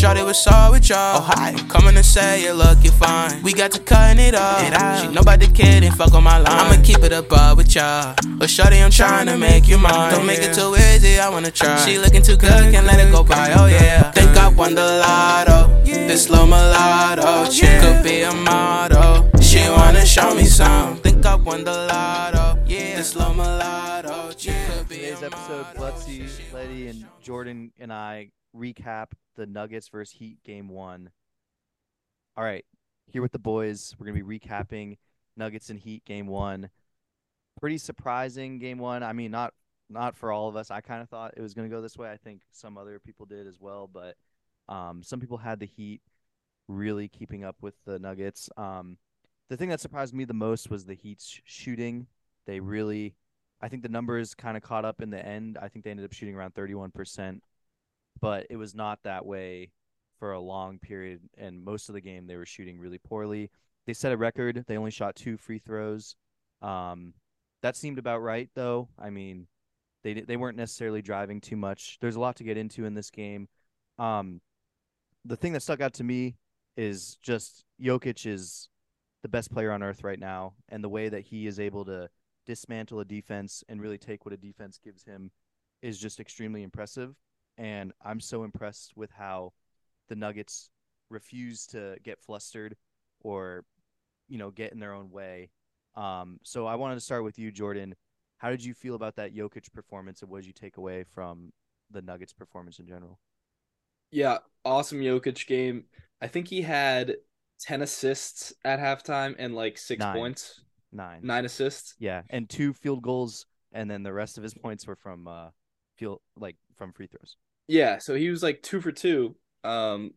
Shorty was all with y'all. Oh, hi. Coming to say you look, you fine. We got to cutting it off. She know about the kid and fuck on my line. I'ma keep it above with y'all. But Shorty, I'm trying to make you mine. Don't make it too easy, I wanna try. She looking too good, can't let it go by. Oh yeah. Think I won the lotto. This slow mulatto. Oh, she could be a model. She wanna show me some. Think I won the lotto. Jordan and I recap the Nuggets versus Heat game one. All right, here with the boys, we're gonna be recapping Nuggets and Heat game one. Pretty surprising game one. I mean, not not for all of us. I kind of thought it was gonna go this way. I think some other people did as well, but um, some people had the Heat really keeping up with the Nuggets. Um, the thing that surprised me the most was the Heat's shooting. They really I think the numbers kind of caught up in the end. I think they ended up shooting around 31%, but it was not that way for a long period. And most of the game, they were shooting really poorly. They set a record. They only shot two free throws. Um, that seemed about right, though. I mean, they they weren't necessarily driving too much. There's a lot to get into in this game. Um, the thing that stuck out to me is just Jokic is the best player on earth right now, and the way that he is able to dismantle a defense and really take what a defense gives him is just extremely impressive. And I'm so impressed with how the Nuggets refuse to get flustered or, you know, get in their own way. Um, so I wanted to start with you, Jordan. How did you feel about that Jokic performance, and what did you take away from the Nuggets' performance in general? Yeah, awesome Jokic game. I think he had 10 assists at halftime and like six Nine. points, Nine. nine assists. Yeah, and two field goals, and then the rest of his points were from uh, field like from free throws. Yeah, so he was like two for two um,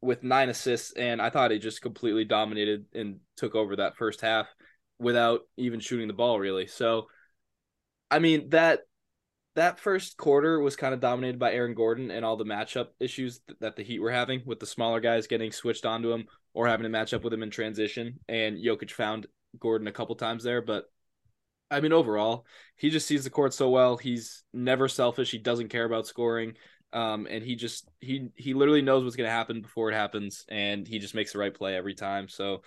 with nine assists. And I thought he just completely dominated and took over that first half without even shooting the ball, really. So, I mean, that. That first quarter was kind of dominated by Aaron Gordon and all the matchup issues th- that the Heat were having with the smaller guys getting switched onto him or having to match up with him in transition. And Jokic found Gordon a couple times there, but I mean, overall, he just sees the court so well. He's never selfish. He doesn't care about scoring. Um, and he just he he literally knows what's gonna happen before it happens, and he just makes the right play every time. So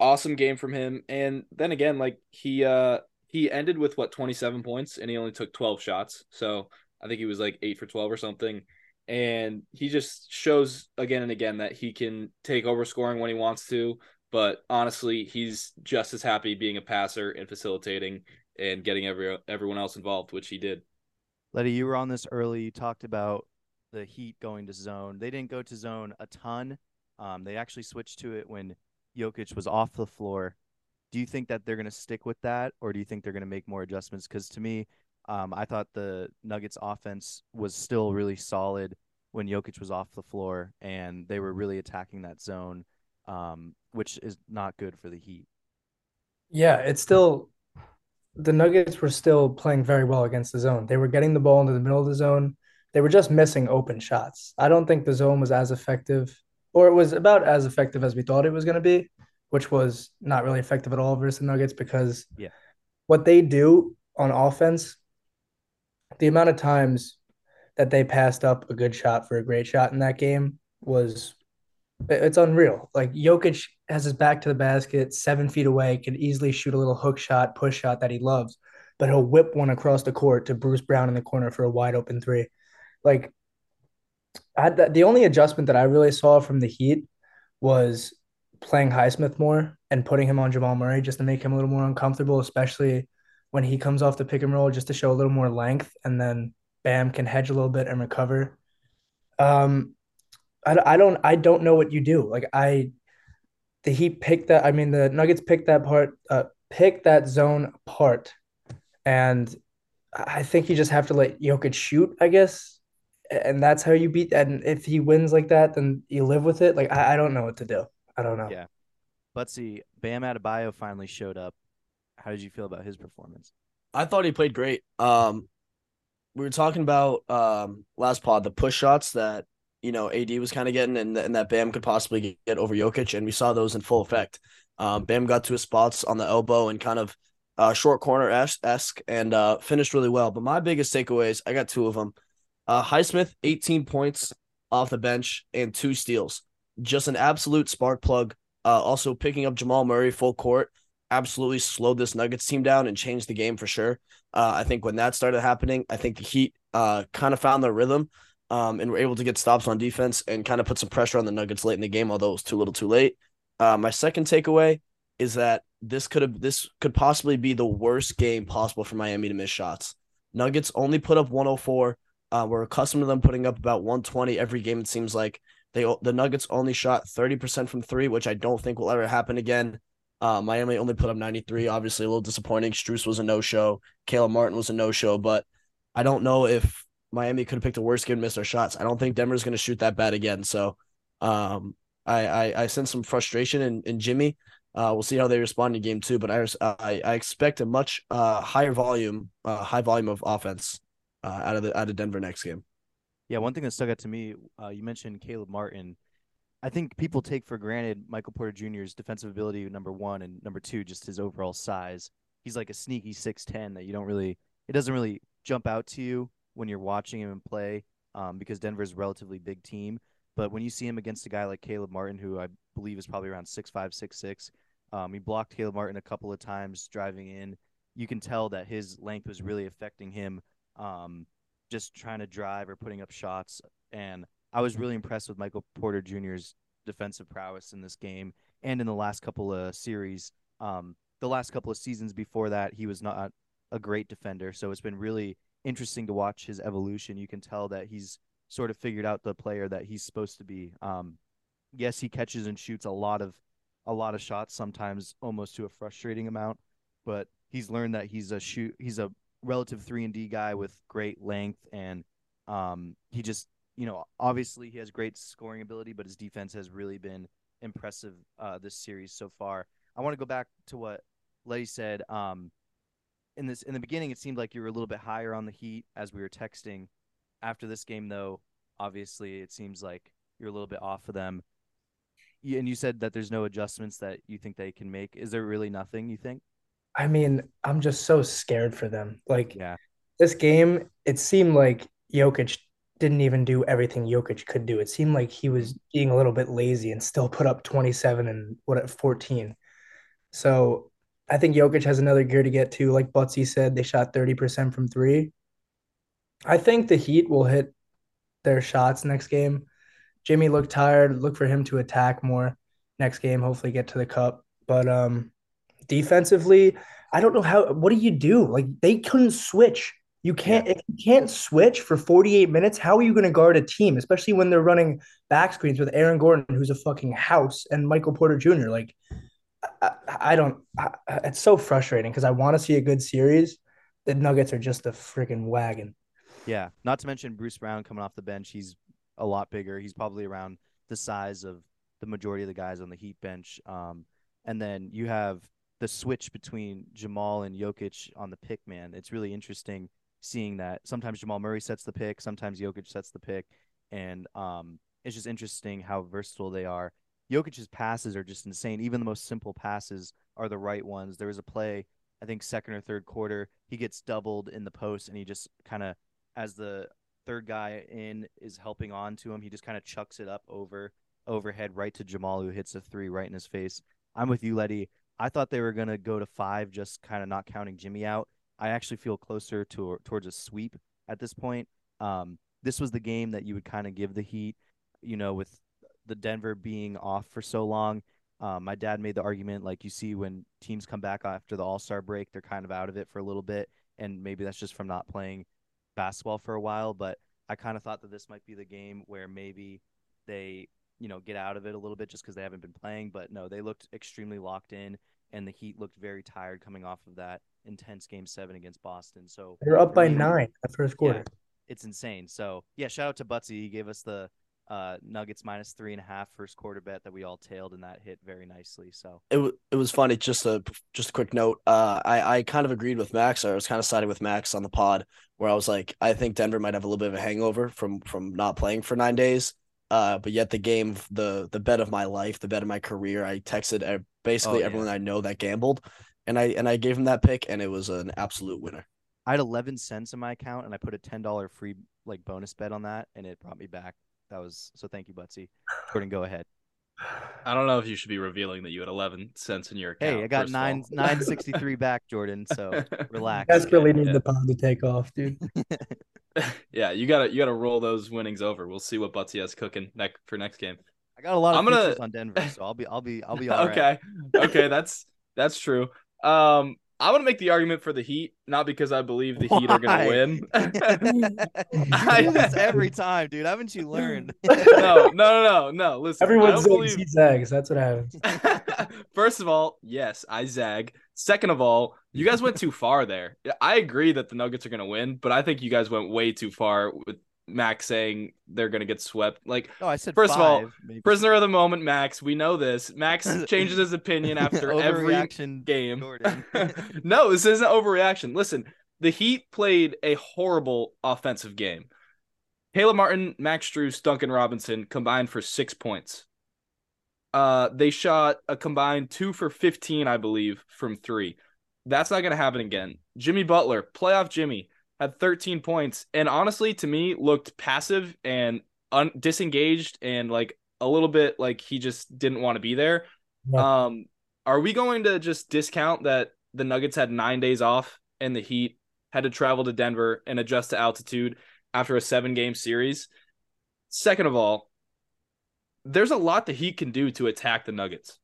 awesome game from him. And then again, like he uh he ended with what 27 points and he only took 12 shots. So I think he was like 8 for 12 or something. And he just shows again and again that he can take over scoring when he wants to, but honestly, he's just as happy being a passer and facilitating and getting every everyone else involved, which he did. Leddy, you were on this early. You talked about the Heat going to zone. They didn't go to zone a ton. Um, they actually switched to it when Jokic was off the floor. Do you think that they're going to stick with that, or do you think they're going to make more adjustments? Because to me, um, I thought the Nuggets offense was still really solid when Jokic was off the floor, and they were really attacking that zone, um, which is not good for the Heat. Yeah, it's still the Nuggets were still playing very well against the zone. They were getting the ball into the middle of the zone. They were just missing open shots. I don't think the zone was as effective, or it was about as effective as we thought it was going to be, which was not really effective at all versus the Nuggets because Yeah. what they do on offense, the amount of times that they passed up a good shot for a great shot in that game was it's unreal. Like Jokic has his back to the basket, seven feet away, can easily shoot a little hook shot, push shot that he loves, but he'll whip one across the court to Bruce Brown in the corner for a wide open three. Like, I, the only adjustment that I really saw from the Heat was playing Highsmith more and putting him on Jamal Murray just to make him a little more uncomfortable, especially when he comes off the pick and roll, just to show a little more length, and then Bam can hedge a little bit and recover. Um, I, I don't I don't know what you do. Like I, the Heat picked that. I mean, the Nuggets picked that part, uh, picked that zone apart, and I think you just have to let Jokic shoot. I guess, and that's how you beat. And if he wins like that, then you live with it. Like I, I don't know what to do. I don't know. Yeah. But see, Bam Adebayo finally showed up. How did you feel about his performance? I thought he played great. Um, we were talking about um last pod the push shots that you know AD was kind of getting, and, and that Bam could possibly get, over Jokic, and we saw those in full effect. Um, Bam got to his spots on the elbow and kind of uh, short corner esque, and uh, finished really well. But my biggest takeaways, I got two of them. Uh, Highsmith, eighteen points. off the bench and two steals. Just an absolute spark plug. Uh, also picking up Jamal Murray full court absolutely slowed this Nuggets team down and changed the game for sure. Uh, I think when that started happening, I think the Heat uh, kind of found their rhythm um, and were able to get stops on defense and kind of put some pressure on the Nuggets late in the game, although it was too little too late. Uh, my second takeaway is that this could have this could possibly be the worst game possible for Miami to miss shots. Nuggets only put up 104. Uh, we're accustomed to them putting up about 120 every game. It seems like they the Nuggets only shot 30% from three, which I don't think will ever happen again. Uh, Miami only put up 93. Obviously, a little disappointing. Strus was a no show. Caleb Martin was a no show, but I don't know if Miami could have picked a worse game, missed their shots. I don't think Denver's going to shoot that bad again. So, um, I, I I sense some frustration in, in Jimmy. Uh, we'll see how they respond in game two, but I I, I expect a much uh, higher volume, uh, high volume of offense uh, out of the out of Denver next game. Yeah, one thing that stuck out to me, uh, you mentioned Caleb Martin. I think people take for granted Michael Porter Jr.'s defensive ability, number one, and number two, just his overall size. He's like a sneaky six ten that you don't really. It doesn't really jump out to you when you're watching him play, um, because Denver's a relatively big team. But when you see him against a guy like Caleb Martin, who I believe is probably around six five, six six, um, he blocked Caleb Martin a couple of times driving in. You can tell that his length was really affecting him, um, just trying to drive or putting up shots. And I was really impressed with Michael Porter Jr.'s defensive prowess in this game and in the last couple of series. Um, the last couple of seasons before that, he was not a great defender. So it's been really interesting to watch his evolution. You can tell that he's sort of figured out the player that he's supposed to be. Um, yes, he catches and shoots a lot of a lot of shots, sometimes almost to a frustrating amount, but he's learned that he's a shoot he's a relative three and D guy with great length and um, he just you know obviously he has great scoring ability, but his defense has really been impressive uh, this series so far. I want to go back to what Leddy said. Um, in this in the beginning, it seemed like you were a little bit higher on the Heat as we were texting. After this game, though, obviously it seems like you're a little bit off of them. And you said that there's no adjustments that you think they can make. Is there really nothing you think? I mean, I'm just so scared for them. Like Yeah. this game, it seemed like Jokic didn't even do everything Jokic could do. It seemed like he was being a little bit lazy and still put up 27 and what at 14. So I think Jokic has another gear to get to. Like Buttsie said, they shot 30% from three. I think the Heat will hit their shots next game. Jimmy looked tired. Look for him to attack more next game. Hopefully, get to the cup. But um, defensively, I don't know how. What do you do? Like they couldn't switch. You can't. If you can't switch for 48 minutes, how are you going to guard a team, especially when they're running back screens with Aaron Gordon, who's a fucking house, and Michael Porter Jr. Like, I, I don't. I, it's so frustrating because I want to see a good series. The Nuggets are just a freaking wagon. Yeah. Not to mention Bruce Brown coming off the bench. He's a lot bigger. He's probably around the size of the majority of the guys on the Heat bench. Um, and then you have the switch between Jamal and Jokic on the pick, man. It's really interesting seeing that. Sometimes Jamal Murray sets the pick, sometimes Jokic sets the pick. And um, it's just interesting how versatile they are. Jokic's passes are just insane. Even the most simple passes are the right ones. There was a play, I think second or third quarter, he gets doubled in the post and he just kind of, as the third guy in is helping on to him, he just kind of chucks it up over overhead right to Jamal, who hits a three right in his face. I'm with you, Leddy. I thought they were gonna go to five, just kind of not counting Jimmy out. I actually feel closer to towards a sweep at this point. Um, this was the game that you would kind of give the Heat, you know, with the Denver being off for so long. Um, my dad made the argument like you see when teams come back after the All Star break, they're kind of out of it for a little bit, and maybe that's just from not playing basketball for a while. But I kind of thought that this might be the game where maybe they, you know, get out of it a little bit just because they haven't been playing. But no, they looked extremely locked in, and the Heat looked very tired coming off of that intense Game Seven against Boston. So They're up by me- nine the first quarter. Yeah, it's insane. So yeah, shout out to Buttsie. He gave us the uh, Nuggets minus three and a half first quarter bet that we all tailed, and that hit very nicely. So it, w- it was funny. Just a just a quick note. Uh, I I kind of agreed with Max. Or I was kind of siding with Max on the pod where I was like, I think Denver might have a little bit of a hangover from from not playing for nine days. Uh, but yet the game, the the bet of my life, the bet of my career. I texted basically Oh, yeah. everyone I know that gambled, and I and I gave him that pick, and it was an absolute winner. I had 11 cents in my account, and I put a ten dollar free like bonus bet on that, and it brought me back that was so. Thank you, Buttsie. Jordan, go ahead. I don't know if you should be revealing that you had 11 cents in your account. Hey, I got first of all. nine nine sixty three back, Jordan. So relax. Desperately need yeah. the pound to take off, dude. yeah, you gotta you gotta roll those winnings over. We'll see what Buttsie has cooking next for next game. I got a lot of I'm gonna- futures on Denver, so I'll be I'll be I'll be all right. okay, okay, that's that's true. Um, I want to make the argument for the Heat, not because I believe the Heat are gonna win. I, do this every time, dude. Haven't you learned? no, no, no, no, no. Listen, I Everyone don't believe. zags. That's what happens. First of all, yes, I zag. Second of all, you guys went too far there. I agree that the Nuggets are going to win, but I think you guys went way too far with Max saying they're going to get swept. Like, No, I said First of all, maybe. prisoner of the moment, Max. We know this. Max changes his opinion after every game. No, this isn't overreaction. Listen, the Heat played a horrible offensive game. Caleb Martin, Max Strus, Duncan Robinson combined for six points. Uh, they shot a combined two for 15, I believe, from three. That's not going to happen again. Jimmy Butler, playoff Jimmy, had 13 points and honestly, to me, looked passive and un- disengaged and like a little bit like he just didn't want to be there. Yeah. Um, are we going to just discount that the Nuggets had nine days off and the Heat had to travel to Denver and adjust to altitude after a seven game series? Second of all, there's a lot the Heat can do to attack the Nuggets.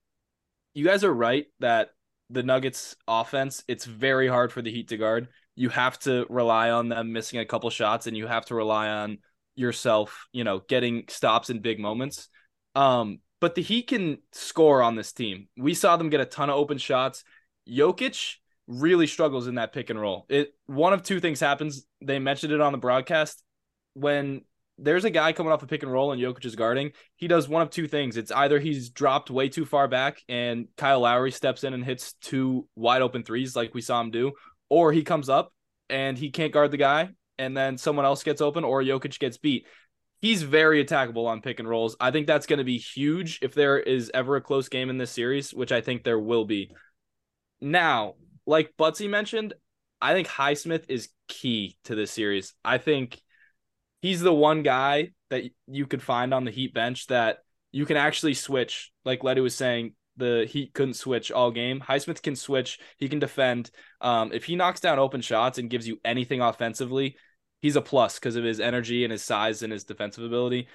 You guys are right that the Nuggets offense, it's very hard for the Heat to guard. You have to rely on them missing a couple shots and you have to rely on yourself, you know, getting stops in big moments. Um, but the Heat can score on this team. We saw them get a ton of open shots. Jokic really struggles in that pick and roll. It one of two things happens. They mentioned it on the broadcast. When there's a guy coming off a pick and roll and Jokic is guarding, he does one of two things. It's either he's dropped way too far back and Kyle Lowry steps in and hits two wide open threes like we saw him do, or he comes up and he can't guard the guy and then someone else gets open or Jokic gets beat. He's very attackable on pick and rolls. I think that's going to be huge if there is ever a close game in this series, which I think there will be. Now, like Buttsie mentioned, I think Highsmith is key to this series. I think he's the one guy that you could find on the Heat bench that you can actually switch. Like Leddy was saying, the Heat couldn't switch all game. Highsmith can switch. He can defend. Um, if he knocks down open shots and gives you anything offensively, he's a plus because of his energy and his size and his defensive ability.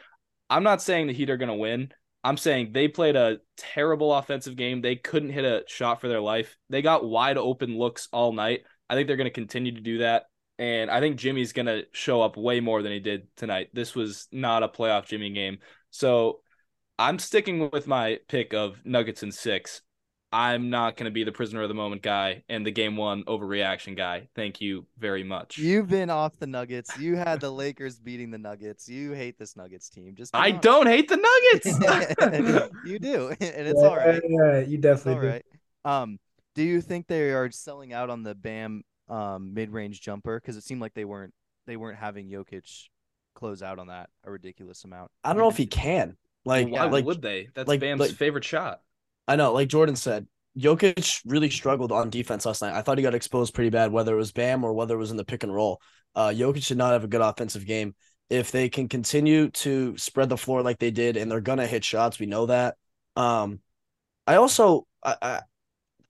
I'm not saying the Heat are going to win. I'm saying they played a terrible offensive game. They couldn't hit a shot for their life. They got wide open looks all night. I think they're going to continue to do that. And I think Jimmy's going to show up way more than he did tonight. This was not a playoff Jimmy game. So I'm sticking with my pick of Nuggets and six. I'm not going to be the prisoner of the moment guy and the game one overreaction guy. Thank you very much. You've been off the Nuggets. You had the Lakers beating the Nuggets. You hate this Nuggets team. Just I honest. don't hate the Nuggets. you do, and it's Yeah, all right. yeah, you It's definitely all do. right. Um, do you think they are selling out on the Bam um mid-range jumper? Because it seemed like they weren't they weren't having Jokic close out on that a ridiculous amount. I don't know if he can. Like, Why like would they? That's like- Bam's like- favorite shot. I know, like Jordan said, Jokic really struggled on defense last night. I thought he got exposed pretty bad, whether it was Bam or whether it was in the pick and roll. Uh, Jokic did not have a good offensive game. If they can continue to spread the floor like they did, and they're gonna hit shots, we know that. Um, I also I I,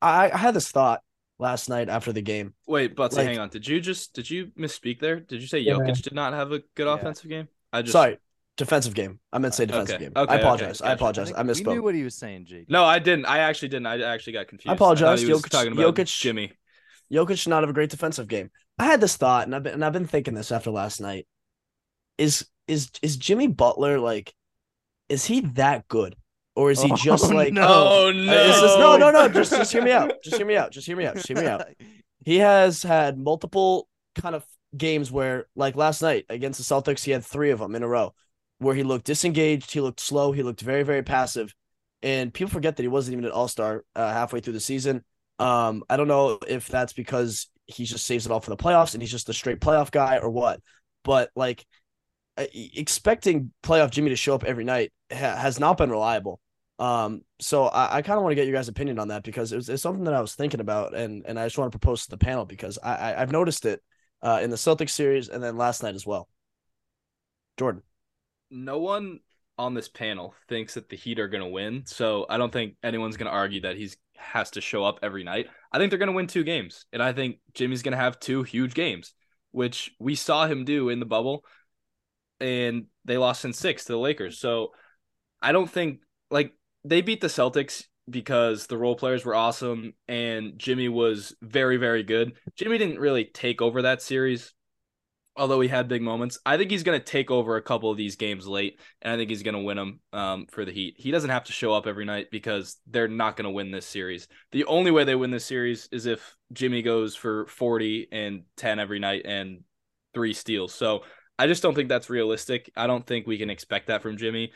I I had this thought last night after the game. Wait, Buttsie, Like- hang on. Did you just did you misspeak there? Did you say Yeah. Jokic did not have a good Yeah. offensive game? I just Sorry, defensive game. I meant to say Okay, defensive game. okay, I okay, apologize. I apologize. I, think You knew what he was saying, Jake. No, I didn't. I actually didn't. I actually got confused. I apologize. thought he was Jokic- talking about Jokic- Jimmy. Jokic should not have a great defensive game. I had this thought, and I've been and I've been thinking this after last night. Is is is Jimmy Butler like? Is he that good, or is he Oh, just like? no. Oh Uh, no! is this- no, no, no. Just just hear me out. Just hear me out. Just hear me out. Just hear me out. He has had multiple kind of games where, like last night against the Celtics, he had three of them in a row where he looked disengaged, he looked slow, he looked very, very passive. And people forget that he wasn't even an all star uh, halfway through the season. Um, I don't know if that's because he just saves it all for the playoffs and he's just a straight playoff guy or what. But like expecting playoff Jimmy to show up every night ha- has not been reliable. Um, so I, I kind of want to get your guys' opinion on that because it's something that I was thinking about, and and I just want to propose to the panel because I, I I've noticed it uh, in the Celtics series and then last night as well. Jordan, no one on this panel thinks that the Heat are going to win. So I don't think anyone's going to argue that he's has to show up every night. I think they're going to win two games, and I think Jimmy's going to have two huge games, which we saw him do in the bubble, and they lost in six to the Lakers. So I don't think like they beat the Celtics because the role players were awesome and Jimmy was very very good. Jimmy didn't really take over that series although he had big moments. I think he's going to take over a couple of these games late, and I think he's going to win them um, for the Heat. He doesn't have to show up every night because they're not going to win this series. The only way they win this series is if Jimmy goes for 40 and 10 every night and three steals. So I just don't think that's realistic. I don't think we can expect that from Jimmy.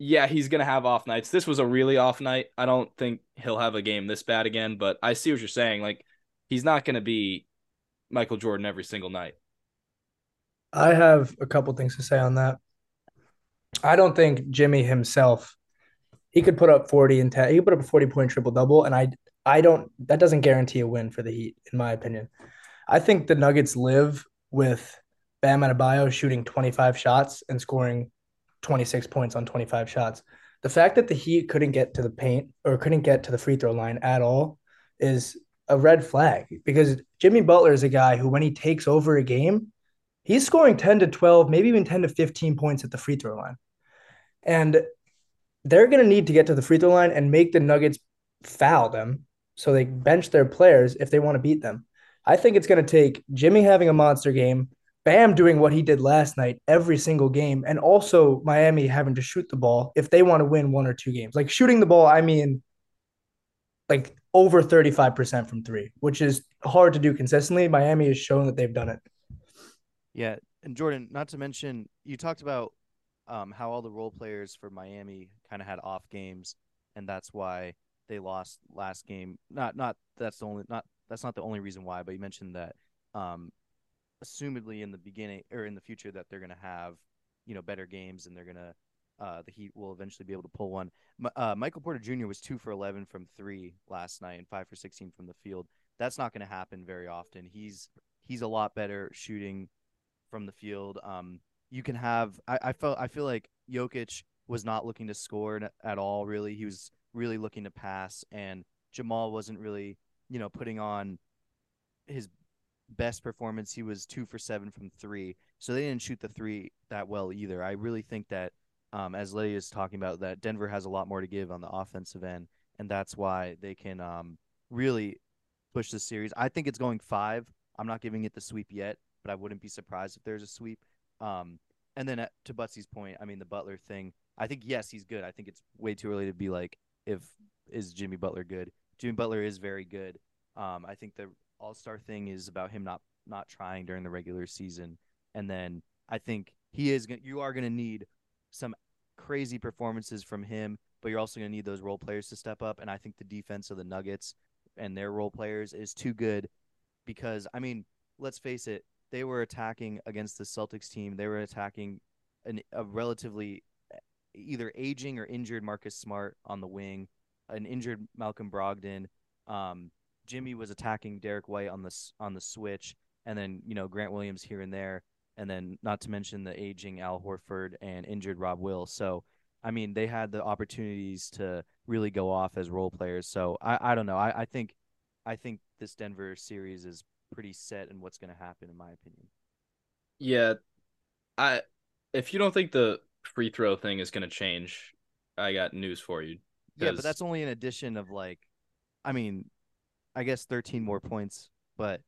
Yeah, he's going to have off nights. This was a really off night. I don't think he'll have a game this bad again, but I see what you're saying. Like, he's not going to be Michael Jordan every single night. I have a couple things to say on that. I don't think Jimmy himself he could put up 40 and 10. He could put up a 40 point triple double and I I don't that doesn't guarantee a win for the Heat in my opinion. I think the Nuggets live with Bam Adebayo shooting 25 shots and scoring 26 points on 25 shots. The fact that the Heat couldn't get to the paint or couldn't get to the free throw line at all is a red flag because Jimmy Butler is a guy who when he takes over a game, he's scoring 10 to 12, maybe even 10 to 15 points at the free throw line. And they're going to need to get to the free throw line and make the Nuggets foul them so they bench their players if they want to beat them. I think it's going to take Jimmy having a monster game, Bam doing what he did last night every single game, and also Miami having to shoot the ball if they want to win one or two games. Like shooting the ball, I mean, like over 35% from three, which is hard to do consistently. Miami has shown that they've done it. Yeah, and Jordan, not to mention, you talked about um, how all the role players for Miami kind of had off games, and that's why they lost last game. Not not that's the only not that's not the only reason why, but you mentioned that um, assumedly in the beginning or in the future that they're to have you know better games and they're to uh, the Heat will eventually be able to pull one. Uh, Michael Porter Jr. was two for eleven from three last night and five for sixteen from the field. That's not going to happen very often. He's he's a lot better shooting from the field. Um, you can have. I, I felt. I feel like Jokic was not looking to score at all. Really, he was really looking to pass, and Jamal wasn't really, you know, putting on his best performance. He was two for seven from three, so they didn't shoot the three that well either. I really think that, um, as Lydia is talking about, that Denver has a lot more to give on the offensive end, and that's why they can um, really push the series. I think it's going five. I'm not giving it the sweep yet, but I wouldn't be surprised if there's a sweep. Um, and then at, to Buttsie's point, I mean the Butler thing. I think yes, he's good. I think it's way too early to be like if is Jimmy Butler good. Jimmy Butler is very good. Um, I think the All Star thing is about him not not trying during the regular season, and then I think he is. Gonna, you are going to need some crazy performances from him, but you're also going to need those role players to step up. And I think the defense of the Nuggets and their role players is too good because I mean, let's face it, they were attacking against the Celtics team. They were attacking an, a relatively either aging or injured Marcus Smart on the wing, an injured Malcolm Brogdon. Um, Jimmy was attacking Derrick White on the on the switch, and then you know Grant Williams here and there, and then not to mention the aging Al Horford and injured Rob Will. So I mean, they had the opportunities to really go off as role players. So I, I don't know. I, I think I think this Denver series is pretty set in what's going to happen, in my opinion. Yeah, I if you don't think the free throw thing is going to change, I got news for you. Yeah, but that's only an addition of like, I mean, I guess thirteen more points, but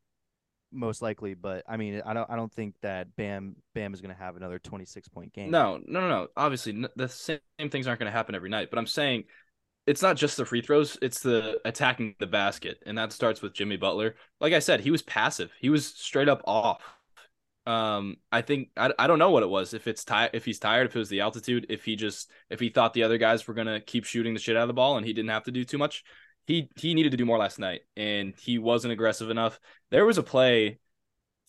most likely. But I mean, I don't, I don't think that Bam, Bam is going to have another twenty-six point game. No, no, no, no. Obviously, the same things aren't going to happen every night. But I'm saying it's not just the free throws, it's the attacking the basket. And that starts with Jimmy Butler. Like I said, he was passive. He was straight up off. Um, I think I, I don't know what it was. If it's tired, if he's tired, if it was the altitude, if he just if he thought the other guys were gonna keep shooting the shit out of the ball and he didn't have to do too much. He he needed to do more last night and he wasn't aggressive enough. There was a play,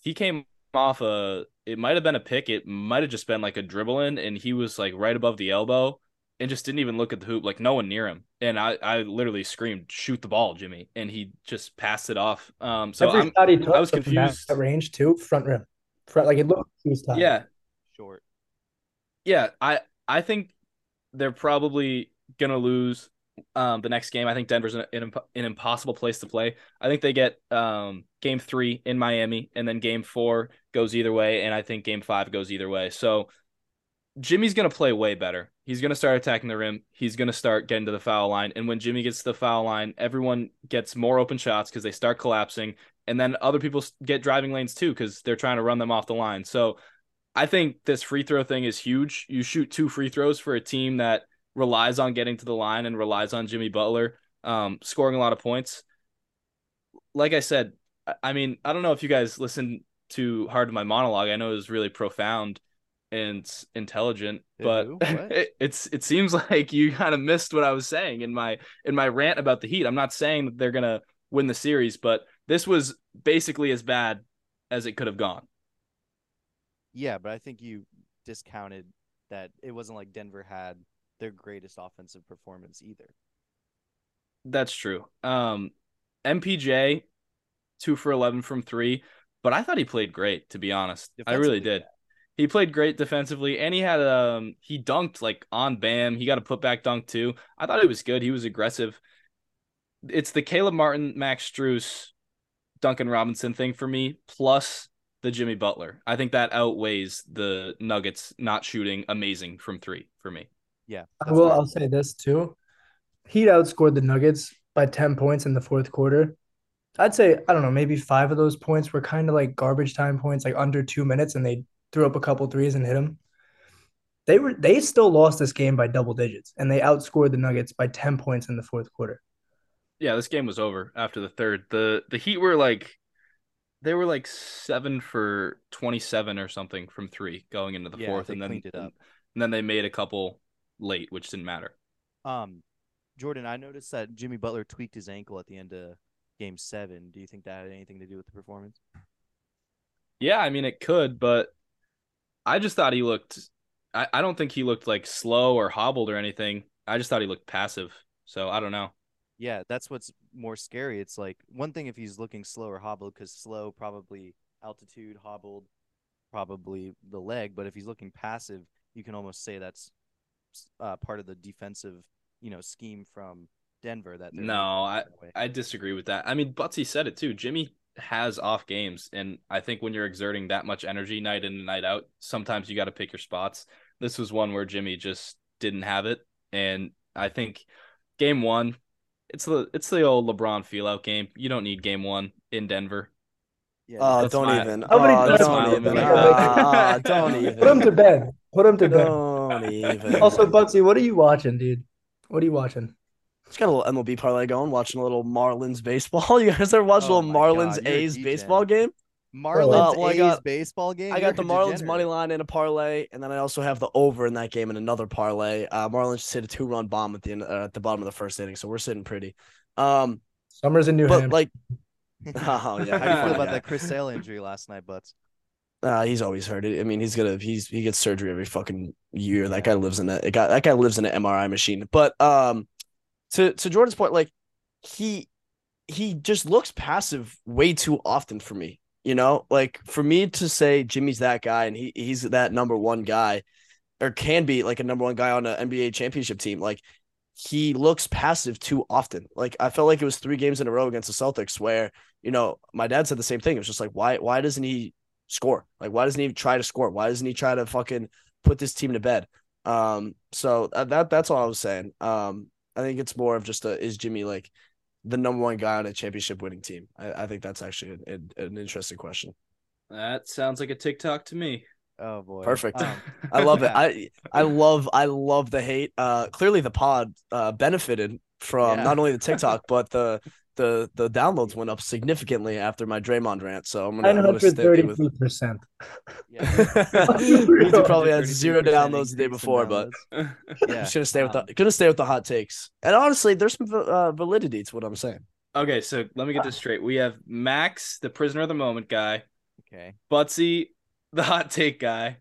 he came off a it might have been a pick, it might have just been like a dribbling, and he was like right above the elbow and just didn't even look at the hoop, like no one near him. And I, I literally screamed, "Shoot the ball, Jimmy!" And he just passed it off. Um, so Every shot he took I was confused. That range too, front rim, front like it looked he was tired. Yeah, short. Yeah, I I think they're probably gonna lose um the next game. I think Denver's an, an, an impossible place to play. I think they get um game three in Miami, and then game four goes either way, and I think game five goes either way. So Jimmy's gonna play way better. He's gonna start attacking the rim. He's gonna start getting to the foul line, and when Jimmy gets to the foul line, everyone gets more open shots because they start collapsing, and then other people get driving lanes too because they're trying to run them off the line. So I think this free throw thing is huge. You shoot two free throws for a team that relies on getting to the line and relies on Jimmy Butler um, scoring a lot of points. Like I said, I mean, I don't know if you guys listened too hard to my monologue. I know it was really profound and intelligent, but it, it's it seems like you kind of missed what I was saying in my in my rant about the Heat. I'm not saying that they're gonna win the series, but this was basically as bad as it could have gone. Yeah, but I think you discounted that it wasn't like Denver had their greatest offensive performance either. That's true. Um, MPJ, two for eleven from three, but I thought he played great. To be honest, I really did. Yeah. He played great defensively, and he had um he dunked like on Bam. He got a putback dunk too. I thought it was good. He was aggressive. It's the Caleb Martin, Max Strus, Duncan Robinson thing for me, plus the Jimmy Butler. I think that outweighs the Nuggets not shooting amazing from three for me. Yeah. I will. I'll say this too. Heat outscored the Nuggets by 10 points in the fourth quarter. I'd say, I don't know, maybe five of those points were kind of like garbage time points, like under two minutes, and they threw up a couple threes and hit them. They were they still lost this game by double digits, and they outscored the Nuggets by 10 points in the fourth quarter. Yeah, this game was over after the third. The the Heat were like they were like seven for 27 or something from three going into the yeah, fourth, and then and then they made a couple late, which didn't matter. Um, Jordan, I noticed that Jimmy Butler tweaked his ankle at the end of Game Seven. Do you think that had anything to do with the performance? Yeah, I mean it could, but I just thought he looked. I, I don't think he looked like slow or hobbled or anything. I just thought he looked passive. So I don't know. Yeah, that's what's more scary. It's like one thing if he's looking slow or hobbled, because slow probably altitude, hobbled probably the leg. But if he's looking passive, you can almost say that's uh, part of the defensive, you know, scheme from Denver. That no, I I disagree with that. I mean, Buttsie said it too. Jimmy has off games, and I think when you're exerting that much energy night in and night out, sometimes you got to pick your spots. This was one where Jimmy just didn't have it, and I think game one, it's the it's the old LeBron feel out game. You don't need game one in Denver. Yeah, uh, don't my, even. Uh, don't even. Uh, don't even. Put him to bed. Put him to bed. Don't even. Also, Buttsie, what are you watching, dude? What are you watching? Just got a little MLB parlay going, watching a little Marlins baseball. You guys ever watch oh a little Marlins God, A's baseball game? Marlins uh, well, A's got, baseball game. I got the Marlins money line in a parlay, and then I also have the over in that game in another parlay. Uh, Marlins just hit a two run bomb at the end, uh, at the bottom of the first inning, so we're sitting pretty. Um, Summer's in New but Hampshire. like Oh yeah, how do you feel about that Chris Sale injury last night, Butts? Uh, he's always hurt. I mean, he's gonna he's he gets surgery every fucking year. That guy lives in a it got that guy lives in an MRI machine. But um, to to Jordan's point, like he he just looks passive way too often for me. You know, like for me to say Jimmy's that guy and he he's that number one guy, or can be like a number one guy on an NBA championship team. Like he looks passive too often. Like I felt like it was three games in a row against the Celtics where, you know, my dad said the same thing. It was just like, why why doesn't he score? Like why doesn't he try to score? Why doesn't he try to fucking put this team to bed? Um, so uh, that that's all I was saying. Um, I think it's more of just a is Jimmy like the number one guy on a championship winning team? I, I think that's actually an, an interesting question. That sounds like a TikTok to me. Oh boy. Perfect. Um, I love it. I I love I love the hate. Uh clearly the pod uh benefited from yeah. not only the TikTok but the the the downloads went up significantly after my Draymond rant. So I'm gonna, 932 percent. Yeah. YouTube probably had zero downloads the day before, but yeah, I'm just gonna stay with the gonna stay with the hot takes. And honestly, there's some uh, validity to what I'm saying. Okay, so let me get this straight. We have Max, the prisoner of the moment guy. Okay. Buttsie, the hot take guy.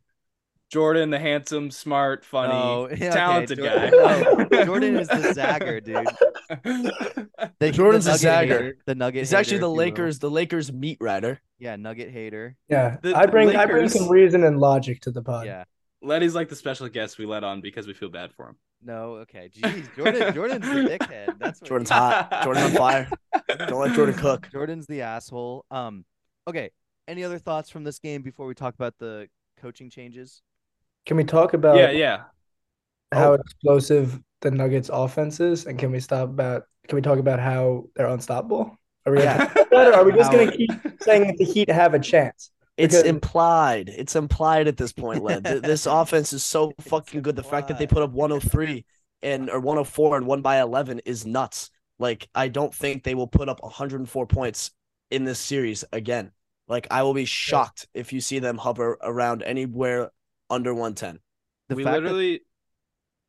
Jordan, the handsome, smart, funny, oh, yeah, talented okay. Jordan, guy. No, Jordan is the zagger, dude. The, Jordan's the a zagger. Hater, the Nugget. He's actually the Lakers, the Lakers meat rider. Yeah, Nugget hater. Yeah, the, I bring Lakers... I bring some reason and logic to the pod. Yeah, Leddy's like the special guest we let on because we feel bad for him. No, okay. Jeez, Jordan. Jordan's the dickhead. That's what Jordan's hot. Jordan's on fire. Don't let Jordan cook. Jordan's the asshole. Um, okay. Any other thoughts from this game before we talk about the coaching changes? Can we talk about yeah, yeah. how Oh. explosive the Nuggets offense is, and can we stop about? Can we talk about how they're unstoppable? Are we? Gonna Yeah. talk about that, or are we just gonna keep saying that the Heat have a chance? It's Because- implied. It's implied at this point, Led. Th- This offense is so fucking good. The fact that they put up 103 and or 104 and won by 11 is nuts. Like I don't think they will put up 104 points in this series again. Like I will be shocked if you see them hover around anywhere under 110. The we fact that literally.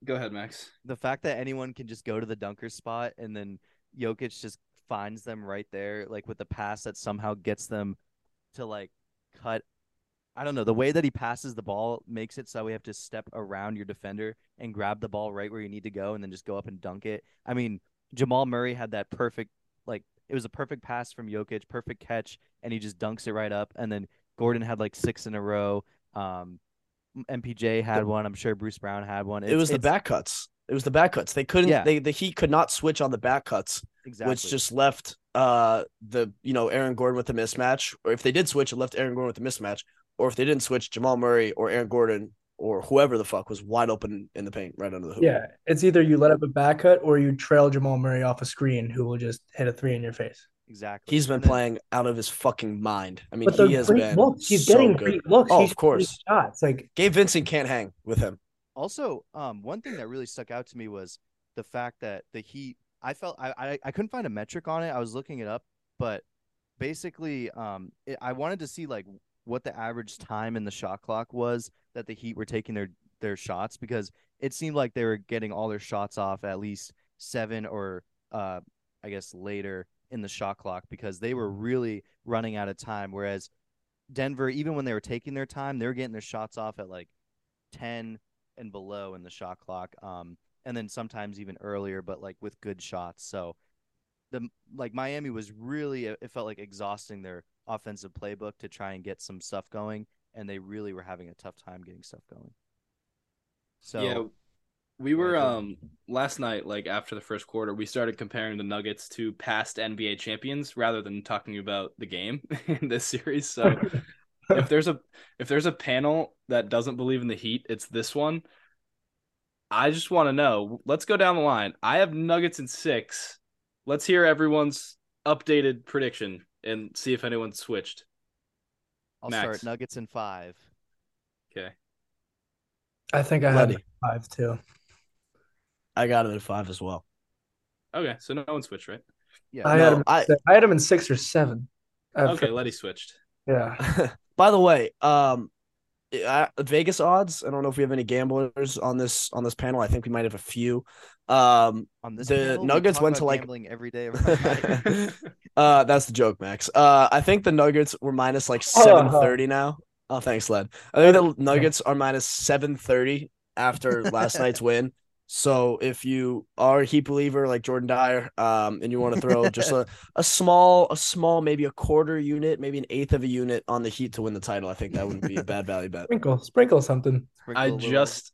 Go ahead, Max. the fact that anyone can just go to the dunker spot and then Jokic just finds them right there, like with the pass that somehow gets them to like cut. I don't know. The way that he passes the ball makes it so we have to step around your defender and grab the ball right where you need to go and then just go up and dunk it. I mean, Jamal Murray had that perfect, like, it was a perfect pass from Jokic, perfect catch, and he just dunks it right up. And then Gordon had like six in a row. Um, MPJ had one. I'm sure Bruce Brown had one. it was the it's- back cuts. It was the back cuts. They couldn't Yeah. they the Heat could not switch on the back cuts, Exactly. which just left uh the you know Aaron Gordon with a mismatch. Or if they did switch, it left Aaron Gordon with a mismatch. Or if they didn't switch, Jamal Murray or Aaron Gordon or whoever the fuck was wide open in the paint right under the hoop. Yeah, it's either you let up a back cut or you trail Jamal Murray off a screen, who will just hit a three in your face. Exactly. He's been then- playing out of his fucking mind. I mean, he has great been looks, he's so getting good. great looks. Oh, he's of course. shots. Like Gabe Vincent can't hang with him. Also, um, one thing that really stuck out to me was the fact that the Heat. I felt I, I I couldn't find a metric on it. I was looking it up, but basically, um, it, I wanted to see like what the average time in the shot clock was that the Heat were taking their their shots because it seemed like they were getting all their shots off at least seven or uh, I guess later in the shot clock because they were really running out of time. Whereas Denver, even when they were taking their time, they were getting their shots off at like 10 and below in the shot clock. Um, and then sometimes even earlier, but like with good shots. So the like Miami was really it felt like exhausting their offensive playbook to try and get some stuff going, and they really were having a tough time getting stuff going. So yeah, we were um last night, like after the first quarter, we started comparing the Nuggets to past NBA champions rather than talking about the game in this series. So if there's a if there's a panel that doesn't believe in the Heat, it's this one. I just want to know. Let's go down the line. I have Nuggets in six. Let's hear everyone's updated prediction and see if anyone switched. I'll Max. start Nuggets in five. Okay. I think I had Leddy. five too. I got him at five as well. Okay, so no one switched, right? Yeah, I No, had him. I- I had him in six or seven. I've Okay, heard- Leddy switched. yeah. By the way, um, I, Vegas odds. I don't know if we have any gamblers on this on this panel. I think we might have a few. Um, on this the panel, we Nuggets talk went about to, like- gambling every day of uh, that's the joke, Max. Uh, I think the Nuggets were minus like Oh, seven thirty now. Oh, thanks, Led. I think the Nuggets are minus seven thirty after last night's win. So if you are a Heat believer like Jordan Dyer, um, and you want to throw just a, a small, a small, maybe a quarter unit, maybe an eighth of a unit on the Heat to win the title, I think that wouldn't be a bad value bet. Sprinkle, sprinkle something. Sprinkle I a little- just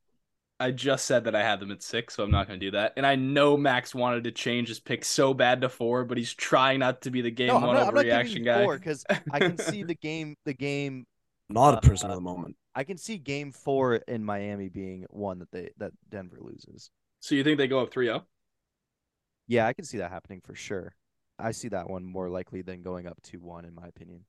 I just said that I had them at six, so I'm not going to do that. And I know Max wanted to change his pick so bad to four, but he's trying not to be the game no, I'm one not, I'm not overreaction guy. because I can see the game. The game. Not a person of the moment. I can see game four in Miami being one that they that Denver loses. So you think they go up oh? 3-0? Yeah, I can see that happening for sure. I see that one more likely than going up two one in my opinion.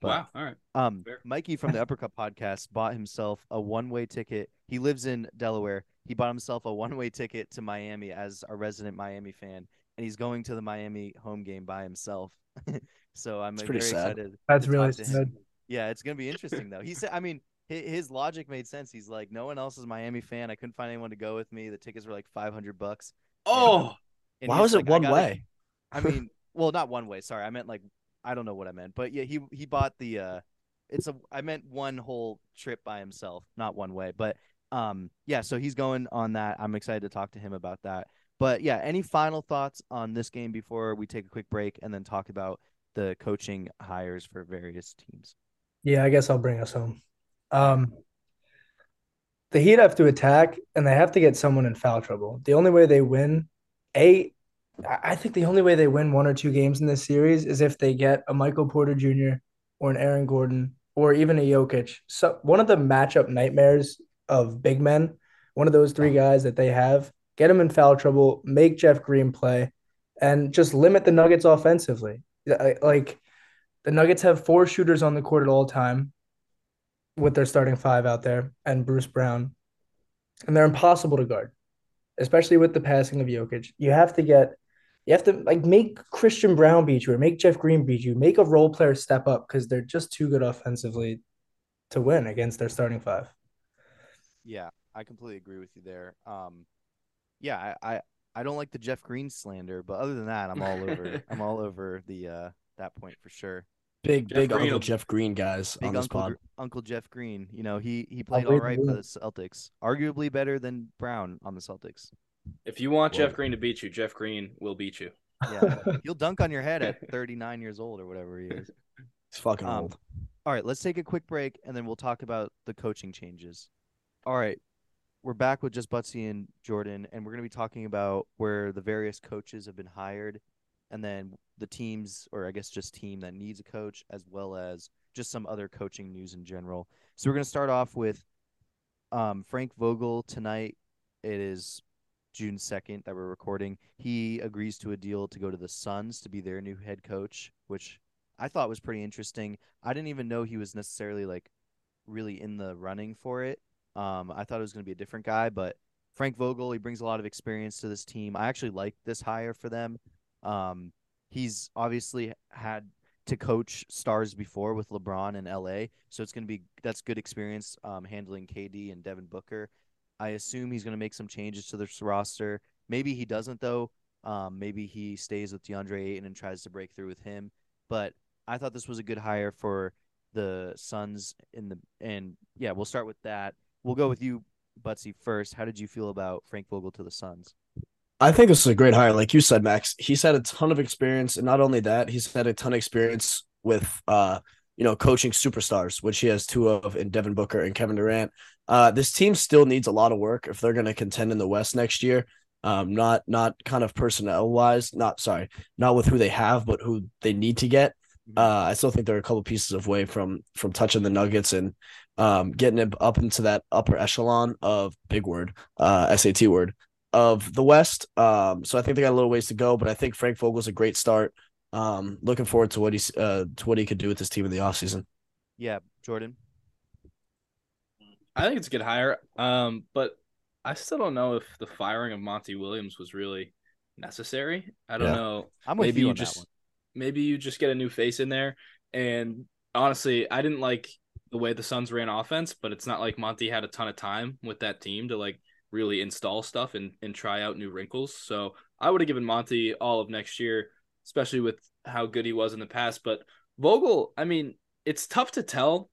But Wow. All right. Um, Fair. Mikey from the Uppercut podcast bought himself a one-way ticket. He lives in Delaware. He bought himself a one-way ticket to Miami as a resident Miami fan, and he's going to the Miami home game by himself. so I'm It's very pretty sad. excited. That's really talk to him. sad. Yeah, it's gonna be interesting though. He said, I mean, hi- his logic made sense. He's like, no one else is a Miami fan. I couldn't find anyone to go with me. The tickets were like 500 bucks. Oh, And Why was it like, I one gotta- way? I mean, well, not one way. Sorry, I meant like I don't know what I meant, but yeah, he he bought the. uh It's a I meant one whole trip by himself, not one way. But um, yeah, so he's going on that. I'm excited to talk to him about that. But yeah, any final thoughts on this game before we take a quick break and then talk about the coaching hires for various teams? Yeah, I guess I'll bring us home. Um, the Heat have to attack and they have to get someone in foul trouble. The only way they win, a, I think the only way they win one or two games in this series is if they get a Michael Porter Jr. or an Aaron Gordon or even a Jokic. So one of the matchup nightmares of big men, one of those three guys that they have, get them in foul trouble, make Jeff Green play, and just limit the Nuggets offensively. Like the Nuggets have four shooters on the court at all time with their starting five out there and Bruce Brown, and they're impossible to guard, especially with the passing of Jokic. You have to get, you have to like make Christian Braun beat you or make Jeff Green beat you, make a role player step up because they're just too good offensively to win against their starting five. Yeah, I completely agree with you there. Um, yeah, I, I, I don't like the Jeff Green slander, but other than that, I'm all over. I'm all over the uh that point for sure. Big, Jeff big Green Uncle Jeff Green guys Big on this Uncle pod. Uncle Jeff Green. You know, he he played read all the right for the. Celtics. Arguably better than Brown on the Celtics. If you want Whoa. Jeff Green to beat you, Jeff Green will beat you. Yeah, he'll dunk on your head at 39 years old or whatever he is. He's fucking Um, old. All right, let's take a quick break and then we'll talk about the coaching changes. All right, we're back with just Buttsie and Jordan, and we're going to be talking about where the various coaches have been hired, and then the teams, or I guess just team that needs a coach, as well as just some other coaching news in general. So we're going to start off with um, Frank Vogel tonight. It is June 2nd that we're recording. He agrees to a deal to go to the Suns to be their new head coach, which I thought was pretty interesting. I didn't even know he was necessarily like really in the running for it. Um, I thought it was going to be a different guy, but Frank Vogel, he brings a lot of experience to this team. I actually like this hire for them. Um, he's obviously had to coach stars before with LeBron in LA, so it's going to be that's good experience um, handling KD and Devin Booker. I assume he's going to make some changes to this roster. Maybe he doesn't though. Um, maybe he stays with DeAndre Ayton and tries to break through with him. But I thought this was a good hire for the Suns in the and yeah, we'll start with that. We'll go with you, Buttsie, first. How did you feel about Frank Vogel to the Suns? I think this is a great hire. Like you said, Max, he's had a ton of experience, and not only that, he's had a ton of experience with uh, you know, coaching superstars, which he has two of in Devin Booker and Kevin Durant. Uh, this team still needs a lot of work if they're going to contend in the West next year. Um, not not kind of personnel wise, not sorry, not with who they have, but who they need to get. Uh, I still think they're a couple pieces away from from touching the Nuggets and um, getting it up into that upper echelon of big word, uh, SAT word of the West. Um, so I think they got a little ways to go, but I think Frank Vogel's a great start. Um, looking forward to what he's uh to what he could do with this team in the offseason. Yeah, Jordan. I think it's a good hire. Um, but I still don't know if the firing of Monty Williams was really necessary. I don't Yeah. know. I'm with maybe you you on just that one. maybe you just get a new face in there. And honestly, I didn't like the way the Suns ran offense, but it's not like Monty had a ton of time with that team to like really install stuff and, and try out new wrinkles. So I would have given Monty all of next year, especially with how good he was in the past. But Vogel, I mean, it's tough to tell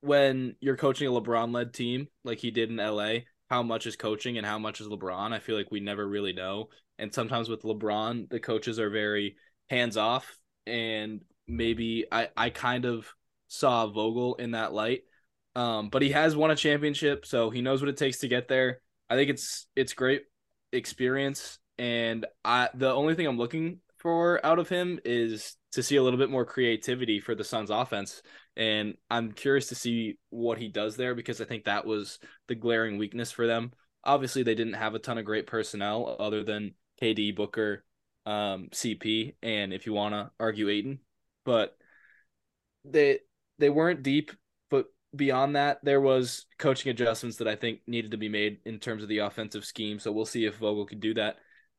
when you're coaching a LeBron led team like he did in LA, how much is coaching and how much is LeBron. I feel like we never really know. And sometimes with LeBron, the coaches are very hands off. And maybe I, I kind of saw Vogel in that light. Um, but he has won a championship, so he knows what it takes to get there. I think it's it's great experience. And I the only thing I'm looking for out of him is to see a little bit more creativity for the Suns offense. And I'm curious to see what he does there because I think that was the glaring weakness for them. Obviously, they didn't have a ton of great personnel other than KD, Booker, um, CP, and if you want to argue Ayton, but they they weren't deep. Beyond that, there was coaching adjustments that I think needed to be made in terms of the offensive scheme. So we'll see if Vogel can do that.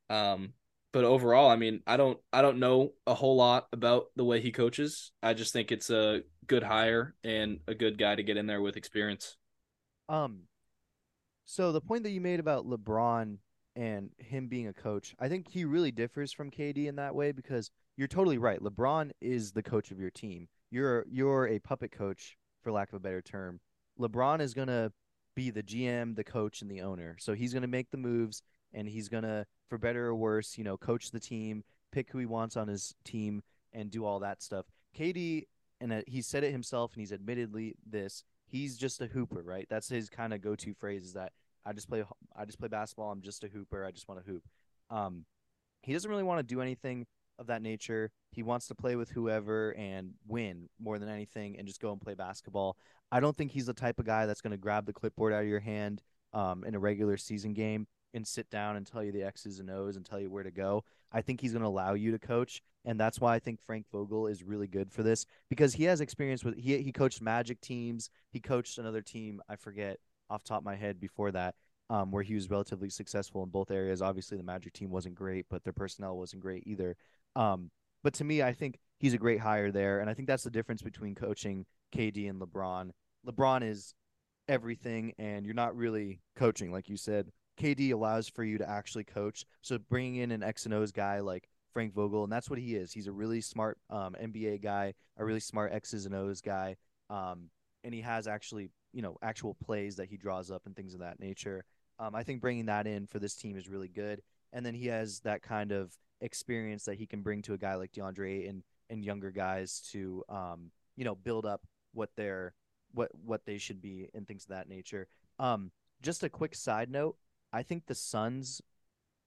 Um, but overall, I mean, I don't I don't know a whole lot about the way he coaches. I just think it's a good hire and a good guy to get in there with experience. Um, so the point that you made about LeBron and him being a coach, I think he really differs from KD in that way because you're totally right. LeBron is the coach of your team. You're you're a puppet coach, for lack of a better term. LeBron is gonna be the GM, the coach, and the owner. So he's gonna make the moves, and he's gonna, for better or worse, you know, coach the team, pick who he wants on his team, and do all that stuff. KD, and uh, he said it himself, and he's admittedly this, he's just a hooper, right? That's his kind of go-to phrase is that I just play I just play basketball. I'm just a hooper. I just want to hoop. Um, he doesn't really want to do anything of that nature. He wants to play with whoever and win more than anything and just go and play basketball. I don't think he's the type of guy that's going to grab the clipboard out of your hand um, in a regular season game and sit down and tell you the X's and O's and tell you where to go. I think he's going to allow you to coach, and that's why I think Frank Vogel is really good for this because he has experience with he he coached Magic teams, he coached another team I forget off top of my head before that, um, where he was relatively successful in both areas. Obviously, the Magic team wasn't great, but their personnel wasn't great either. Um, but to me, I think he's a great hire there, and I think that's the difference between coaching KD and LeBron. LeBron is everything, and you're not really coaching, like you said. KD allows for you to actually coach. So bringing in an X and O's guy like Frank Vogel, and that's what he is. He's a really smart um, NBA guy, a really smart X's and O's guy, um, and he has actually you know actual plays that he draws up and things of that nature. Um, I think bringing that in for this team is really good, and then he has that kind of experience that he can bring to a guy like DeAndre and and younger guys to um, you know build up what they're what what they should be and things of that nature. Um, just a quick side note I think the Suns